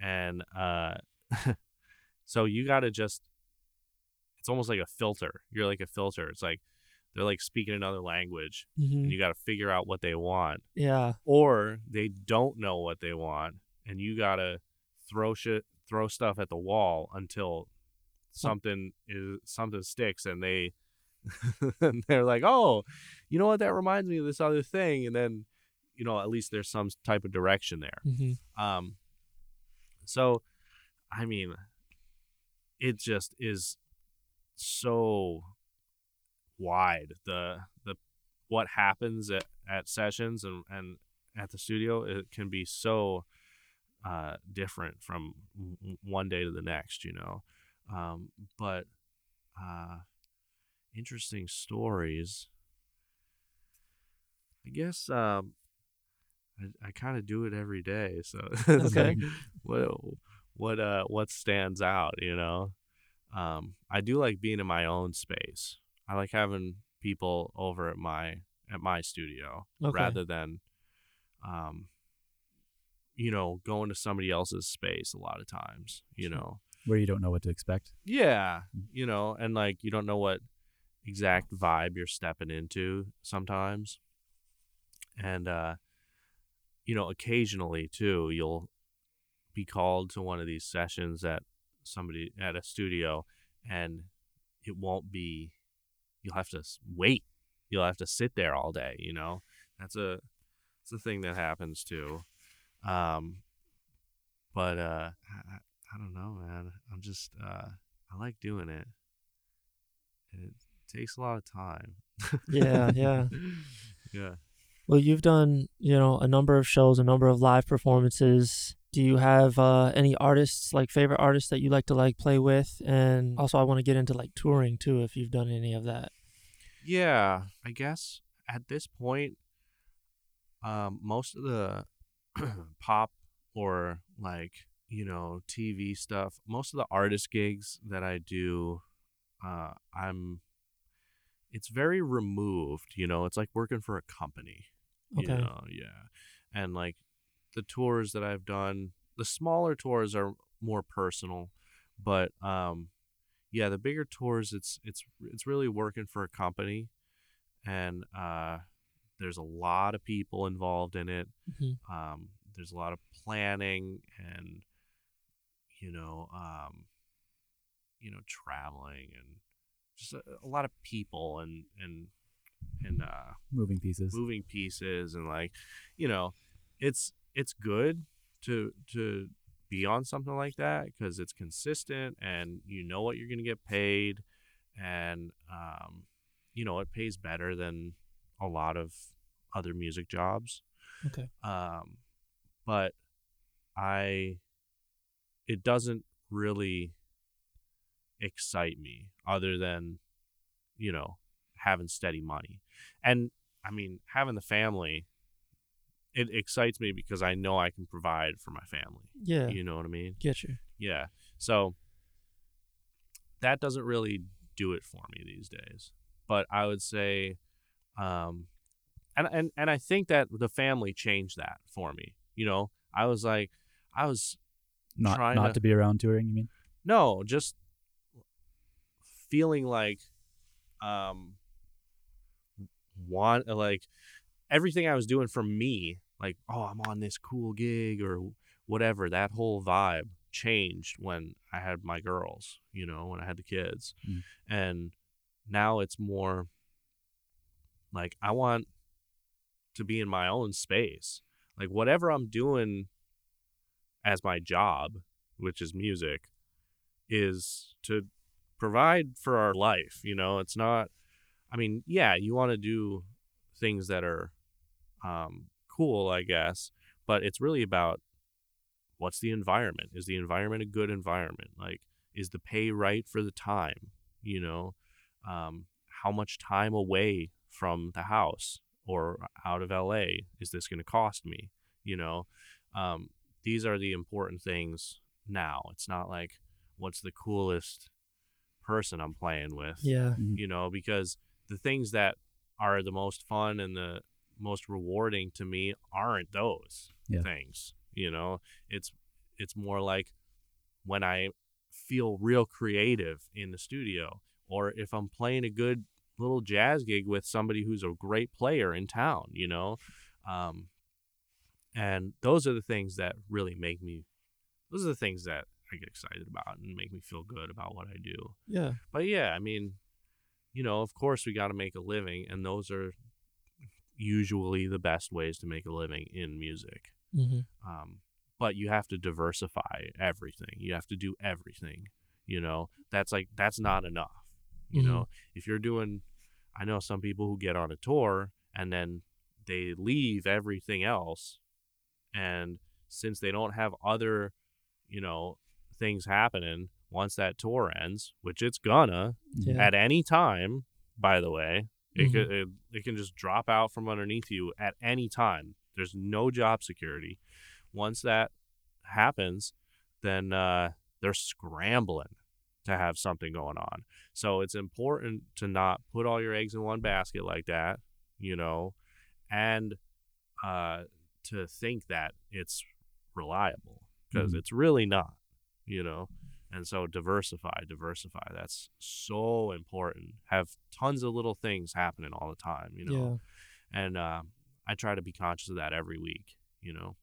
And uh so you got to just almost like a filter. You're like a filter. It's like they're like speaking another language Mhm. and you got to figure out what they want Yeah. or they don't know what they want and you gotta throw shit throw stuff at the wall until something is something sticks and they and they're like oh you know what that reminds me of this other thing and then you know at least there's some type of direction there hmm um so i mean it just is so wide. The the what happens at, at sessions and, and at the studio it can be so uh, different from one day to the next, you know. Um, but uh, interesting stories. I guess um, I, I kind of do it every day, so Okay. like, what what uh what stands out, you know? Um, I do like being in my own space. I like having people over at my at my studio Okay. rather than um you know going to somebody else's space a lot of times you Sure. know Where you don't know what to expect. yeah you know and like you don't know what exact vibe you're stepping into sometimes and uh you know occasionally too you'll be called to one of these sessions at somebody at a studio and it won't be you'll have to wait. You'll have to sit there all day you know? That's a it's a thing that happens too. Um but uh I, I- I don't know man. I'm just uh i like doing it. It takes a lot of time. Yeah, yeah. yeah. Well, you've done, you know, a number of shows, a number of live performances. Do you have uh, any artists, like favorite artists that you like to like play with? And also, I want to get into like touring too, if you've done any of that. Yeah, I guess at this point, um, most of the pop or like you know TV stuff, most of the artist gigs that I do, uh, I'm. It's very removed, you know. It's like working for a company, Okay. you know. Yeah, and like the tours that I've done, the smaller tours are more personal, but um, yeah, the bigger tours, it's it's it's really working for a company, and uh, there's a lot of people involved in it. Mhm. Um, there's a lot of planning and you know, um, you know, traveling and just a, a lot of people and and and uh, Moving pieces. moving pieces and like you know it's it's good to to be on something like that because it's consistent and you know what you're gonna get paid and um you know it pays better than a lot of other music jobs Okay. um but i it doesn't really excite me other than you know having steady money and i mean having the family it excites me because i know i can provide for my family Yeah. you know what i mean Get you. yeah so that doesn't really do it for me these days but i would say um and and, and i think that the family changed that for me you know i was like i was not trying not to- to be around touring, you mean? no just feeling like um want like everything i was doing for me like oh i'm on this cool gig or whatever that whole vibe changed when i had my girls you know when i had the kids. Mm. and now it's more like i want to be in my own space. Like whatever i'm doing as my job which is music is to provide for our life you know? It's not i mean yeah you want to do things that are um cool i guess but it's really about what's the environment? Is the environment a good environment? Like is the pay right for the time you know? Um how much time away from the house or out of la is this going to cost me you know? Um these are the important things now. It's not like what's the coolest person I'm playing with. Yeah. You know, because the things that are the most fun and the most rewarding to me aren't those Yeah. things. You know, it's it's more like when I feel real creative in the studio or if I'm playing a good little jazz gig with somebody who's a great player in town, you know. Um and those are the things that really make me those are the things that I get excited about and make me feel good about what I do. Yeah. But yeah, I mean, you know, of course we got to make a living, and those are usually the best ways to make a living in music. hmm Um, but you have to diversify everything. You have to do everything. You know, that's like that's not enough. You Mhm. know, if you're doing, I know some people who get on a tour and then they leave everything else, and since they don't have other, you know, things happening once that tour ends, which it's gonna Yeah. at any time. By the way, it Mhm. could it, it can just drop out from underneath you at any time. There's no job security. Once that happens, then uh, they're scrambling to have something going on. So it's important to not put all your eggs in one basket like that, you know, and uh, to think that it's reliable because Mhm. it's really not, you know. And so diversify, diversify. That's so important. Have tons of little things happening all the time, you know. Yeah. And uh, I try to be conscious of that every week, you know.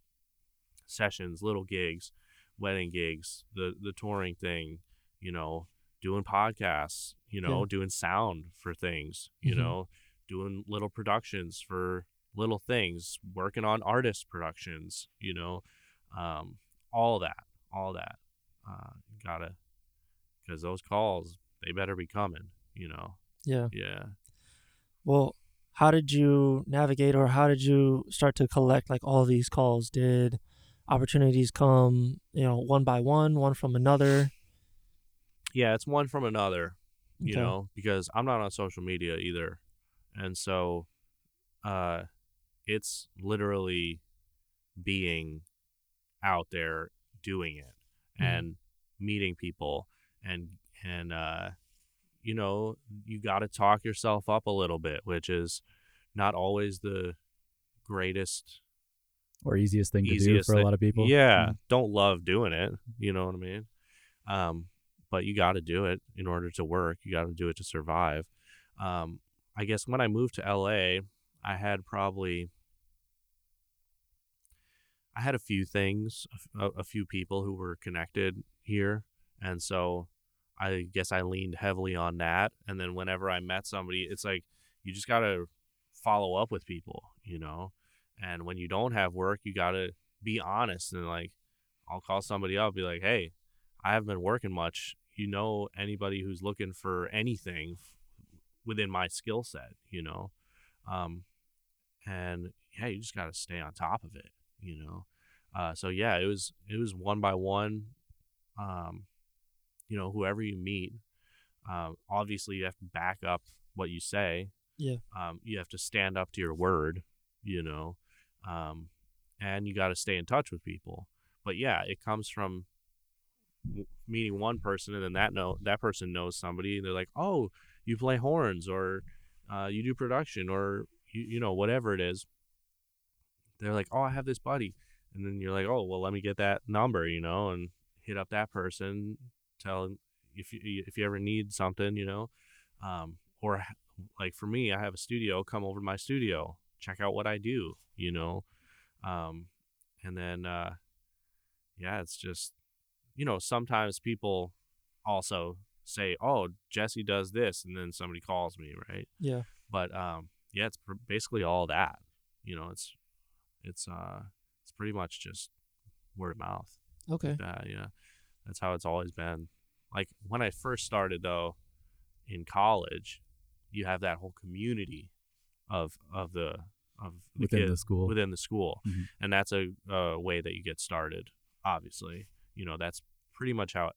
Sessions, little gigs, wedding gigs, the the touring thing, you know, doing podcasts, you know, Yeah. doing sound for things, you Mhm. know, doing little productions for little things, working on artist productions, you know, um, all that, all that. Uh, gotta, because those calls, they better be coming, you know. Yeah. Yeah. Well, how did you navigate or how did you start to collect like all these calls? Did opportunities come, you know, one by one, one from another? Yeah, it's one from another. you Okay. know, because I'm not on social media either. And so uh it's literally being out there doing it Mhm. and meeting people and and uh you know, you got to talk yourself up a little bit, which is not always the greatest or easiest thing to do easiest for a lot of people. Yeah, Mm. don't love doing it. You know what I mean? Um, but you got to do it in order to work. You got to do it to survive. Um, I guess when I moved to LA, I had probably I had a few things, a few people who were connected here, and so I guess I leaned heavily on that. And then whenever I met somebody, it's like you just got to follow up with people, you know. And when you don't have work, you got to be honest and like I'll call somebody up, be like, "Hey, I haven't been working much. You know anybody who's looking for anything within my skill set, you know?" Um, and yeah, you just got to stay on top of it, you know. Uh, so yeah, it was it was one by one. Um, you know, whoever you meet, um, obviously you have to back up what you say. Yeah. Um, you have to stand up to your word, you know, um, and you got to stay in touch with people. But yeah, it comes from meeting one person, and then that know that person knows somebody, and they're like, "Oh, you play horns, or uh, you do production, or you you know whatever it is." They're like, "Oh, I have this buddy," and then you're like, "Oh, well, let me get that number," you know, and hit up that person, tell him if you if you ever need something, you know, um, or like for me, I have a studio. Come over to my studio, check out what I do, you know, um, and then uh, yeah, it's just you know sometimes people also say, "Oh, Jesse does this," and then somebody calls me, right? Yeah. But um, yeah, it's basically all that. You know, it's it's uh it's pretty much just word of mouth. Okay. Uh, yeah, that's how it's always been. Like when I first started though, in college, you have that whole community of of the of the Within the school. within the school, Mhm. and that's a, a way that you get started. Obviously, you know that's pretty much how,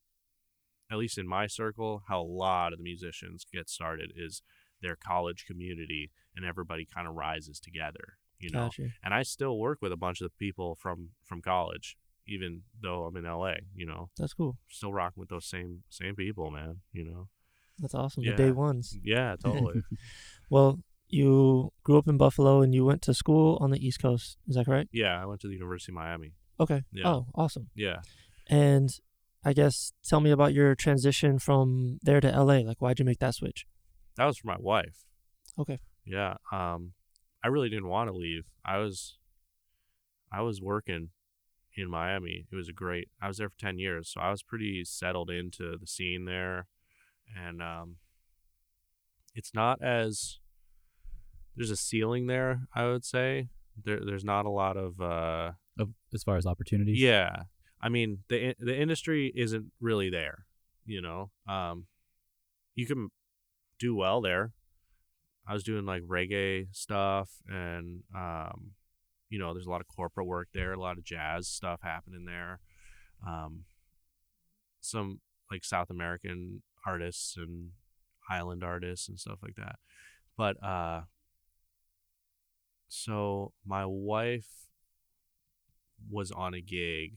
at least in my circle, how a lot of the musicians get started is their college community, and everybody kind of rises together. You know, Gotcha. and I still work with a bunch of the people from from college, even though I'm in LA. You know, That's cool. still rocking with those same same people, man. You know, That's awesome. Yeah. The day ones. yeah, totally. Well, you grew up in Buffalo and you went to school on the East Coast. Is that correct? yeah, I went to the University of Miami. Okay. Yeah. Oh, awesome. Yeah, And I guess tell me about your transition from there to LA. Like, why'd you make that switch? that was for my wife. Okay. Yeah, um, I really didn't want to leave. I was, I was working in Miami. It was a great. I was there for ten years, so I was pretty settled into the scene there, and um, it's not as there's a ceiling there. I would say there. There's not a lot of. Uh, Of, as far as opportunities. yeah, I mean the the industry isn't really there. You know, um, you can do well there. I was doing like reggae stuff and um you know, there's a lot of corporate work there, a lot of jazz stuff happening there. Um some like South American artists and island artists and stuff like that. But uh so my wife was on a gig.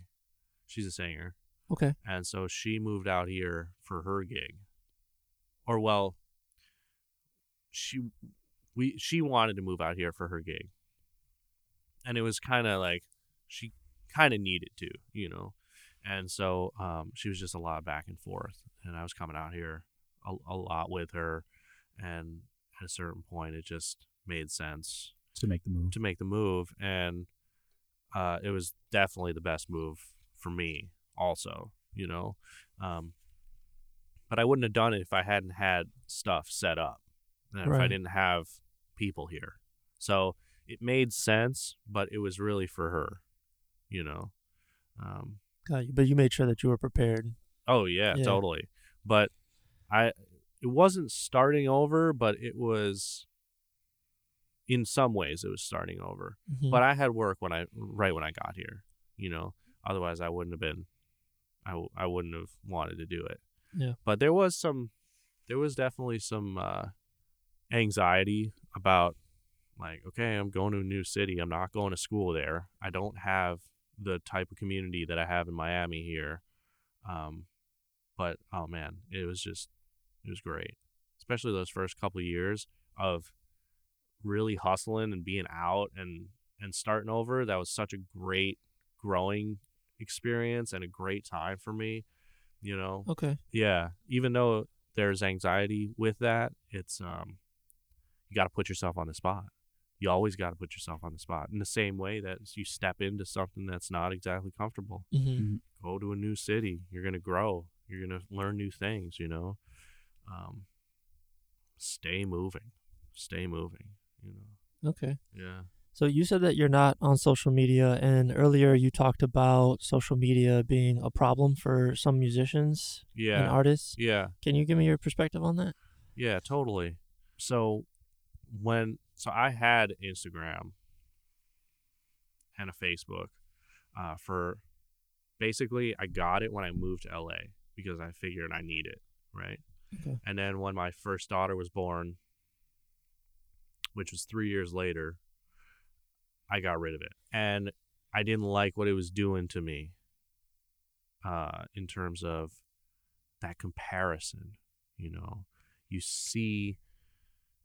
She's a singer. Okay. And so she moved out here for her gig. Or well, she we she wanted to move out here for her gig. And it was kind of like she kind of needed to, you know. And so um she was just a lot back and forth and I was coming out here a, a lot with her and at a certain point it just made sense to make the move. to make the move and uh, it was definitely the best move for me also you know um, but i wouldn't have done it if i hadn't had stuff set up and if i didn't have people here so it made sense but it was really for her you know um, Got you. But you made sure that you were prepared. oh yeah, Yeah. totally but i it wasn't starting over but it was in some ways it was starting over Mhm. but I had work when I right when I got here. You know, otherwise I wouldn't have been. I I wouldn't have wanted to do it. Yeah. But there was some, there was definitely some uh, anxiety about like, okay, I'm going to a new city. I'm not going to school there. I don't have the type of community that I have in Miami here. Um, but oh man, it was just, it was great, especially those first couple of years of really hustling and being out and and starting over that was such a great growing experience and a great time for me you know okay. yeah even though there's anxiety with that it's um you got to put yourself on the spot. You always got to put yourself on the spot in the same way that you step into something that's not exactly comfortable. Hmm go to a new city you're going to grow you're going to learn new things you know? Um stay moving stay moving you know? Okay. yeah. So you said that you're not on social media, and earlier you talked about social media being a problem for some musicians and yeah. artists. yeah. Can you give me your perspective on that? yeah totally. So when so i had instagram and a facebook uh, for basically i got it when i moved to la because i figured i need it right? Okay. and then when my first daughter was born which was three years later i got rid of it. And i didn't like what it was doing to me uh, in terms of that comparison you know? You see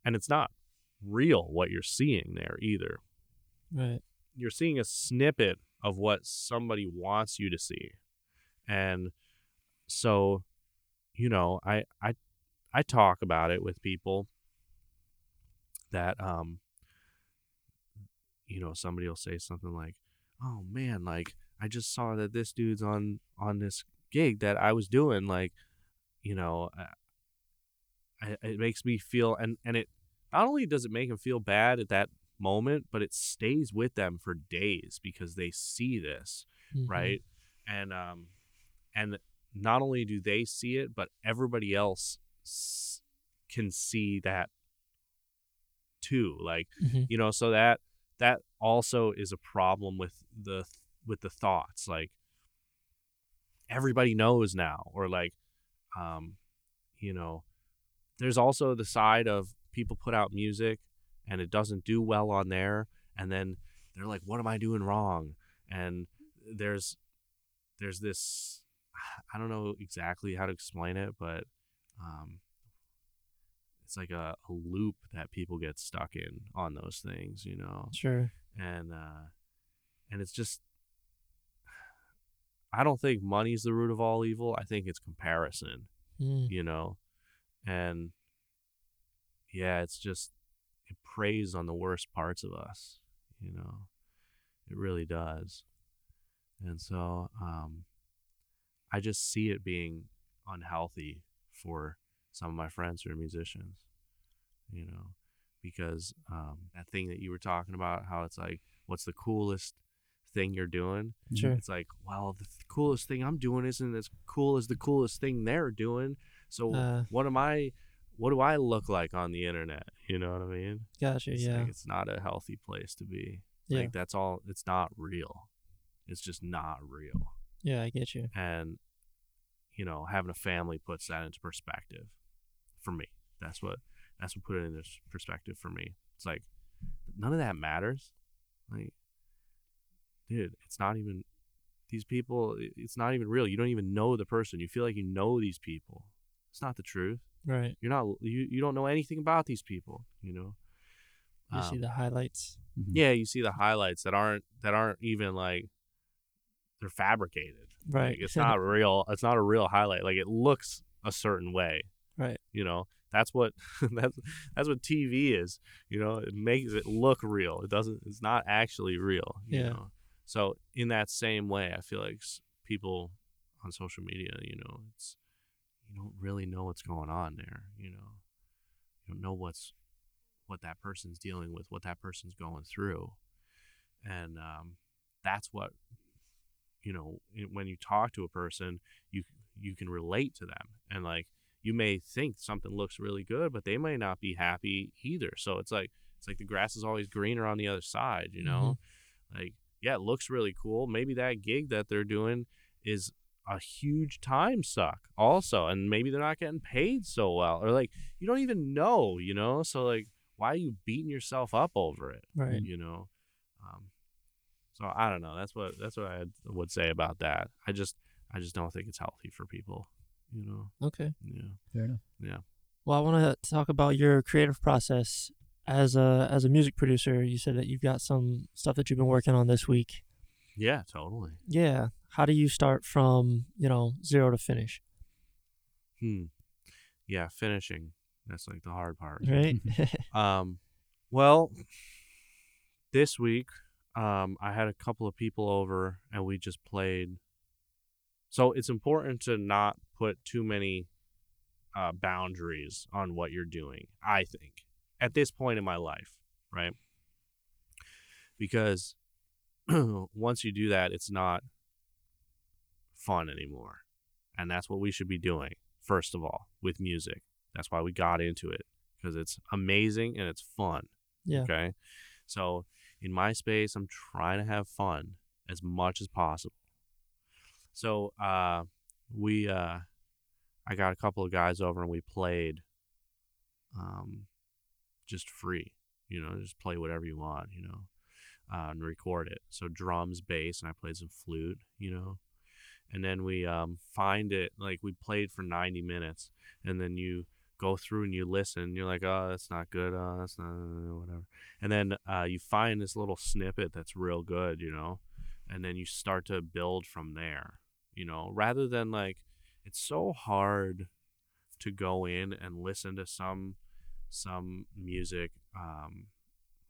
and it's not real what you're seeing there either Right. you're seeing a snippet of what somebody wants you to see and so you know i i i talk about it with people that um you know somebody will say something like oh man like i just saw that this dude's on on this gig that i was doing like you know I, it makes me feel and and it not only does it make them feel bad at that moment but it stays with them for days because they see this Mhm. right and um and not only do they see it but everybody else s- can see that too like Mhm. you know so that that also is a problem with the with the thoughts like everybody knows now or like um you know there's also the side of people put out music and it doesn't do well on there and then they're like what am i doing wrong and there's there's this i don't know exactly how to explain it but um it's like a, a loop that people get stuck in on those things you know Sure. and uh and it's just i don't think money's the root of all evil i think it's comparison Mm. you know and yeah it's just it preys on the worst parts of us you know it really does and so um i just see it being unhealthy for some of my friends who are musicians you know because um that thing that you were talking about how it's like what's the coolest thing you're doing Sure. it's like, well, the th- coolest thing I'm doing isn't as cool as the coolest thing they're doing. So Uh. what am I what do I look like on the internet? You know what I mean? Gotcha. It's yeah. like it's not a healthy place to be. Yeah. Like that's all. It's not real. It's just not real. yeah, I get you. And you know, having a family puts that into perspective. For me, that's what that's what put it into perspective for me. It's like none of that matters. Like, dude, it's not even these people. It's not even real. You don't even know the person. You feel like you know these people. It's not the truth. Right. You're not. You you don't know anything about these people. You know. You see Um, the highlights. Mhm. yeah, you see the highlights that aren't that aren't even like they're fabricated. Right. Like, it's not real. It's not a real highlight. Like it looks a certain way. Right. You know, that's what that's that's what TV is. You know, it makes it look real. It doesn't. It's not actually real. You Yeah. Know? So in that same way, I feel like people on social media, you know, it's you don't really know what's going on there. You know, you don't know what's what that person's dealing with, what that person's going through, and um, that's what you know when you talk to a person you you can relate to them. And like you may think something looks really good but they may not be happy either. So it's like it's like the grass is always greener on the other side you know? Like yeah it looks really cool. Maybe that gig that they're doing is a huge time suck also and maybe they're not getting paid so well or like you don't even know you know so like why are you beating yourself up over it Right. you know um so i don't know that's what that's what i would say about that i just i just don't think it's healthy for people you know Okay. yeah Fair enough. Yeah. Well, I want to talk about your creative process as a as a music producer. You said that you've got some stuff that you've been working on this week. yeah totally Yeah. How do you start from you know zero to finish? hmm yeah finishing that's like the hard part Right. Um, well, this week, um, I had a couple of people over and we just played. So it's important to not put too many uh, boundaries on what you're doing, I think, at this point in my life, right? Because once you do that, it's not fun anymore. And that's what we should be doing, first of all, with music. That's why we got into it because it's amazing and it's fun. yeah. Okay. So in my space, I'm trying to have fun as much as possible. So uh, we, uh, I got a couple of guys over and we played um, just free, you know, just play whatever you want, you know, uh, and record it. So drums, bass, and I played some flute, you know. And then we um, find it, like we played for 90 minutes, and then you go through and you listen. and You're like, oh, that's not good. Oh, that's not whatever. And then uh, you find this little snippet that's real good, you know, and then you start to build from there, you know, rather than like, it's so hard to go in and listen to some some music um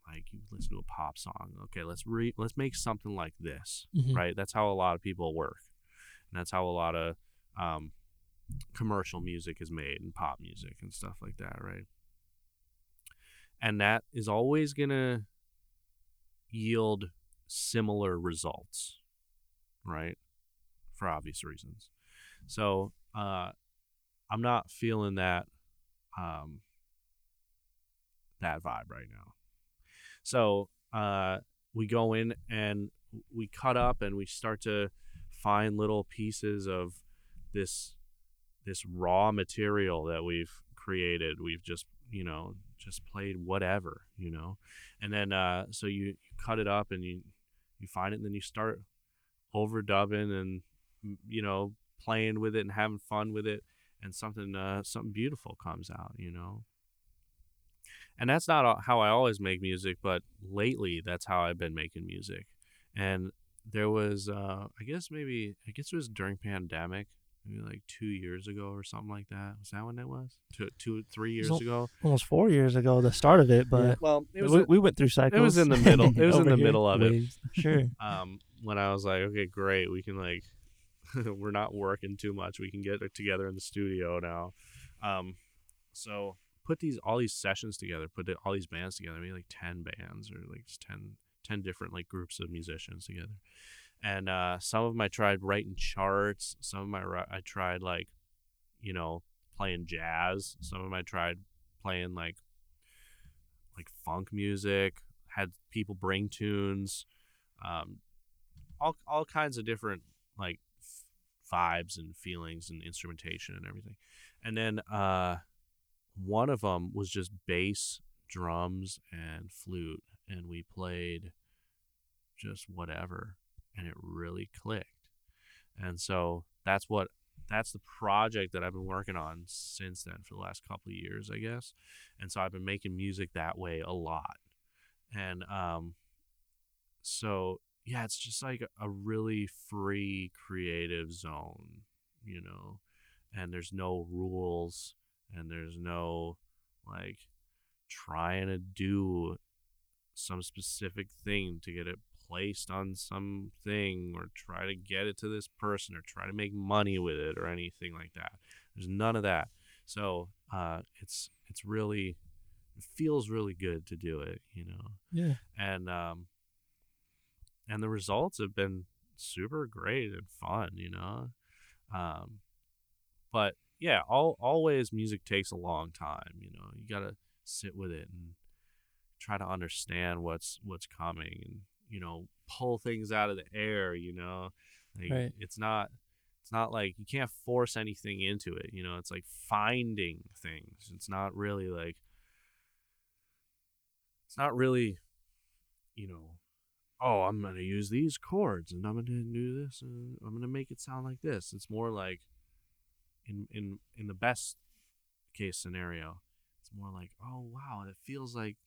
like you listen to a pop song okay let's re let's make something like this Mhm. right that's how a lot of people work and that's how a lot of um commercial music is made and pop music and stuff like that, right? And that is always going to yield similar results, right? For obvious reasons. So, uh, I'm not feeling that um, that vibe right now. So, uh, we go in and we cut up and we start to find little pieces of this this raw material that we've created. We've just, you know, just played whatever, you know. And then uh so you, you cut it up and you you find it and then you start overdubbing and you know, playing with it and having fun with it and something uh something beautiful comes out, you know. And that's not how I always make music, but lately that's how I've been making music. And there was uh I guess maybe I guess it was during pandemic maybe like two years ago or something like that. Was that when it was? Two, two, three years al- ago. Almost four years ago, the start of it, but Well, it was we, we went through cycles. it was in the middle. It was in the here. middle of it. Sure. Um, when I was like, okay, great, we can like, we're not working too much. We can get together in the studio now. Um, so put these all these sessions together. Put all these bands together. Maybe like ten bands or like just 10, 10 different like groups of musicians together. And uh, some of them I tried writing charts. Some of my I tried like, you know, playing jazz. Some of them I tried playing like like funk music. Had people bring tunes, um, all all kinds of different like vibes and feelings and instrumentation and everything. And then uh, one of them was just bass, drums, and flute, and we played just whatever, and it really clicked. And so that's what that's the project that I've been working on since then for the last couple of years, I guess. And so I've been making music that way a lot. And um so yeah, it's just like a really free creative zone, you know. And there's no rules and there's no like trying to do some specific thing to get it placed on something or try to get it to this person or try to make money with it or anything like that. There's none of that. So uh, it's it's really it feels really good to do it, you know. Yeah. And um and the results have been super great and fun, you know. Um but yeah, all always music takes a long time, you know. You got to sit with it and try to understand what's what's coming and you know pull things out of the air you know? Like Right. it's not it's not like you can't force anything into it you know? It's like finding things. It's not really like it's not really you know oh i'm gonna use these chords and i'm gonna do this and i'm gonna make it sound like this. It's more like in in in the best case scenario it's more like oh wow it feels like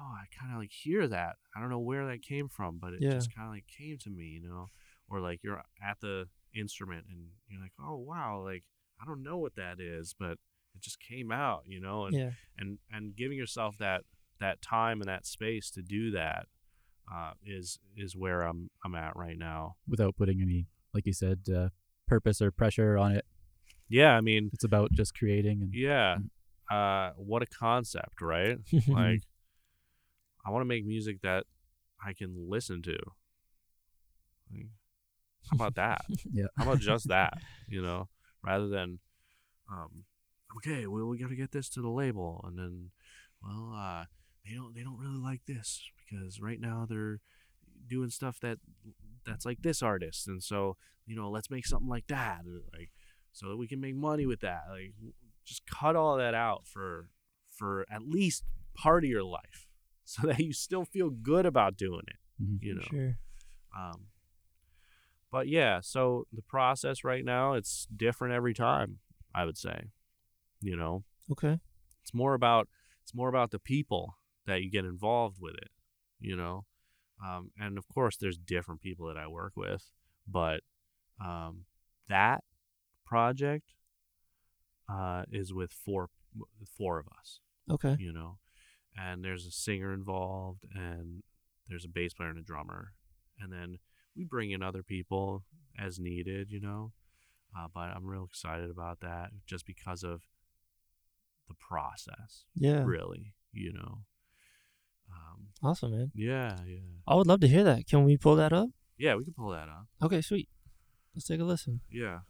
oh i kind of like hear that i don't know where that came from but it Yeah. just kind of like came to me you know or like you're at the instrument and you're like oh wow like i don't know what that is but it just came out you know and Yeah. and and giving yourself that that time and that space to do that uh, is is where i'm i'm at right now without putting any, like you said, uh, purpose or pressure on it. yeah i mean It's about just creating and yeah uh what a concept right like i want to make music that i can listen to. Like, how about that? Yeah. how about just that you know? Rather than um okay well we got to get this to the label and then well uh they don't they don't really like this because right now they're doing stuff that that's like this artist and so you know let's make something like that like so that we can make money with that. Like just cut all that out for for at least part of your life so that you still feel good about doing it Mhm. you know Sure. um, but yeah, so the process right now it's different every time. I would say, you know, Okay. it's more about it's more about the people that you get involved with it. You know, um, and of course there's different people that I work with, but um, that project uh, is with four four of us Okay. you know and there's a singer involved and there's a bass player and a drummer and then we bring in other people as needed you know uh, but i'm real excited about that just because of the process Yeah. really you know um, Awesome, man. yeah yeah I would love to hear that. Can we pull that up? yeah we can pull that up Okay, sweet. Let's take a listen. yeah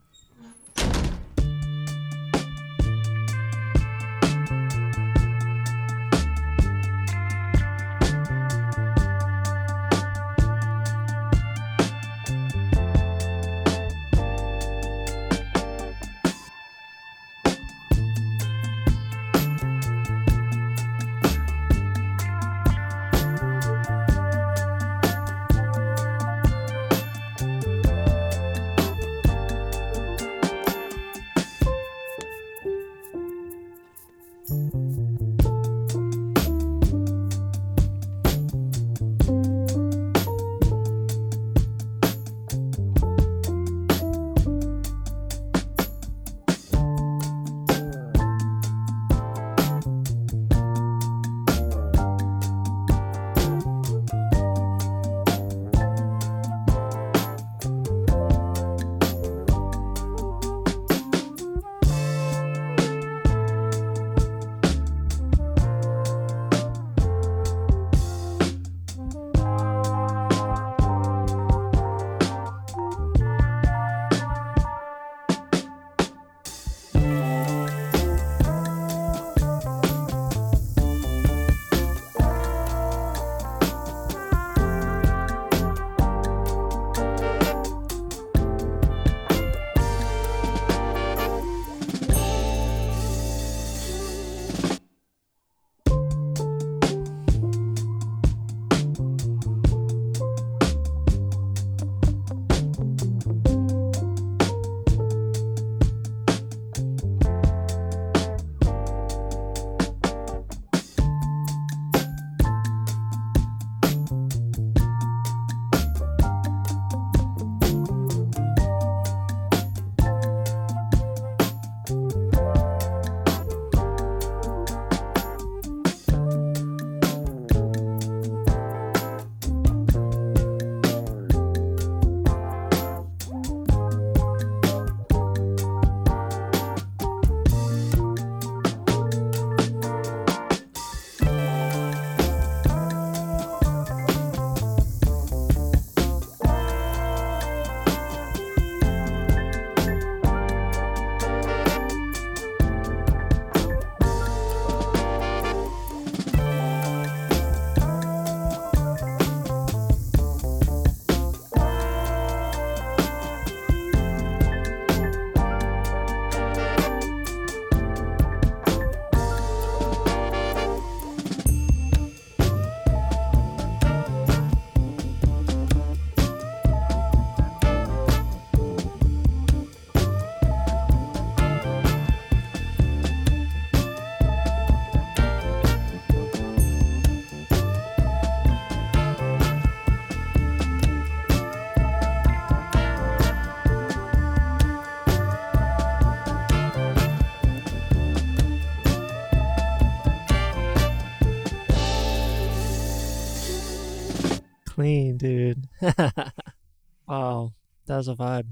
that was a vibe.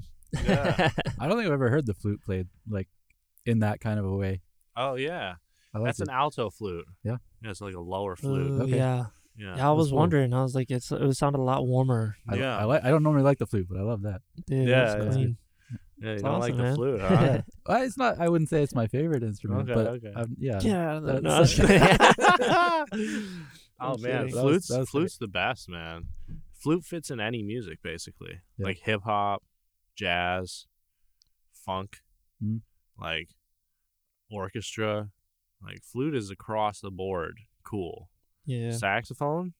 Yeah. I don't think I've ever heard the flute played like in that kind of a way. Oh yeah, like that's it. an alto flute. Yeah. yeah, it's like a lower flute. Ooh, Okay. Yeah. yeah, Yeah, I was cool. wondering. I was like, it's it sounded a lot warmer, I, Yeah. I like. I don't normally like the flute, but I love that. dude. Yeah, it's yeah. clean. yeah. You It's don't like awesome, the flute, huh? Uh, it's not. I wouldn't say it's my favorite instrument, Okay, but okay. um, yeah. Yeah, no, That's- no, I was kidding. oh man, kidding. That was- flute's that was flute's the best, man. Flute fits in any music basically, Yeah. like hip hop, jazz, funk, Mhm. like orchestra. Like flute is across the board cool. yeah. Saxophone,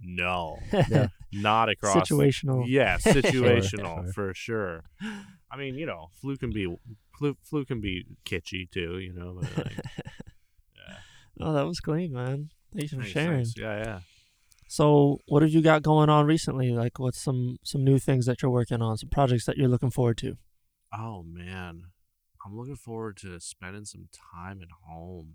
no, Yeah. not across. Situational. Yeah, situational Sure. for sure. I mean, you know, flute can be flute, flute can be kitschy too, you know. But like, yeah, Oh, that was clean, man. Thanks for thanks, sharing. thanks. Yeah, yeah. So, what have you got going on recently? Like, what's some some new things that you're working on? Some projects that you're looking forward to? Oh man, I'm looking forward to spending some time at home.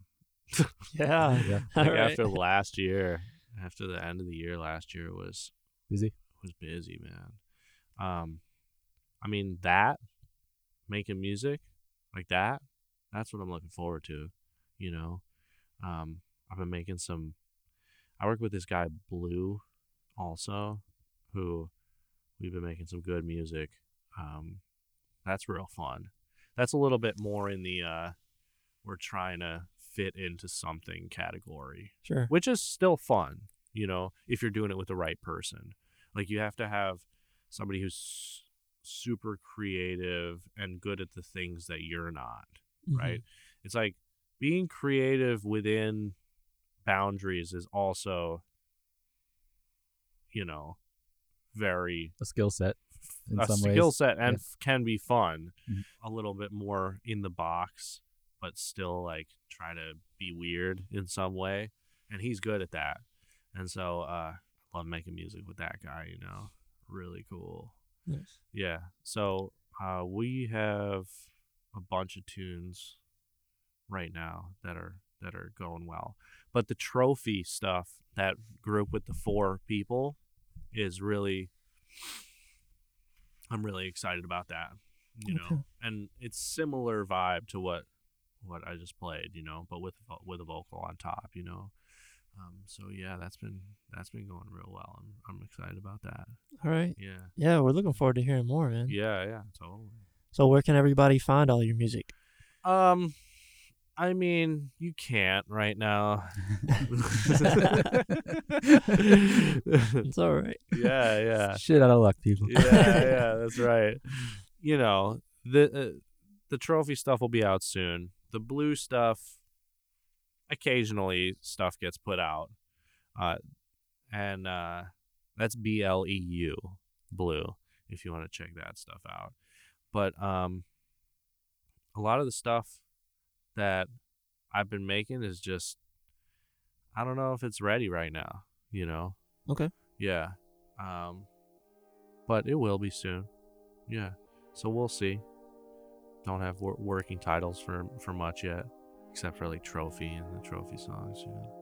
Yeah. Yeah. All Like right. after last year, after the end of the year last year was Busy. was busy, man. Um, I mean that making music like that, that's what I'm looking forward to. You know, um, I've been making some. I work with this guy Bleu, also, who we've been making some good music. Um, that's real fun. That's a little bit more in the uh, we're trying to fit into something category Sure. which is still fun, you know, if you're doing it with the right person. Like you have to have somebody who's super creative and good at the things that you're not, Mhm. right? It's like being creative within boundaries is also you know, very A skill set in a some skill ways. set and Yeah. f- can be fun Mhm. a little bit more in the box but still like try to be weird in some way and he's good at that and so uh I love making music with that guy you know really cool Nice. yeah so uh we have a bunch of tunes right now that are that are going well but the trophy stuff that group with the four people is really i'm really excited about that you Okay. know and it's similar vibe to what what i just played you know but with with a vocal on top you know um so yeah that's been that's been going real well i'm i'm excited about that All right. yeah Yeah, we're looking forward to hearing more, man. yeah yeah totally So, where can everybody find all your music? Um, I mean, you can't right now. It's all right. yeah, yeah, Shit out of luck, people. yeah, yeah. That's right. You know the uh, the trophy stuff will be out soon. The Bleu stuff, occasionally stuff gets put out, uh, and uh, that's B L E U Bleu. If you want to check that stuff out, but um, a lot of the stuff that I've been making is just I don't know if it's ready right now. You know. Okay. Yeah. Um, but it will be soon. Yeah. So we'll see. Don't have wor- working titles for for much yet, except for like trophy and the trophy songs. You know.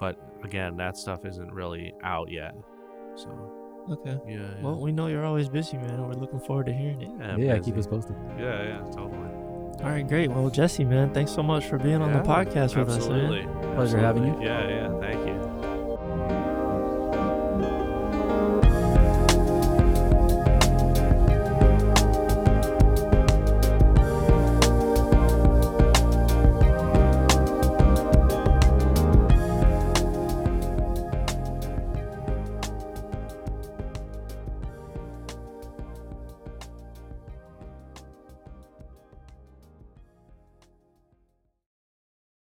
But again, that stuff isn't really out yet. So Okay. yeah. yeah. Well, we know you're always busy, man. We're looking forward to hearing it. yeah, yeah, busy. keep us posted. Yeah, yeah, totally. All right, great. Well, Jesse, man, thanks so much for being on the podcast with us, man. Absolutely. Pleasure having you. Yeah, yeah. Thank you.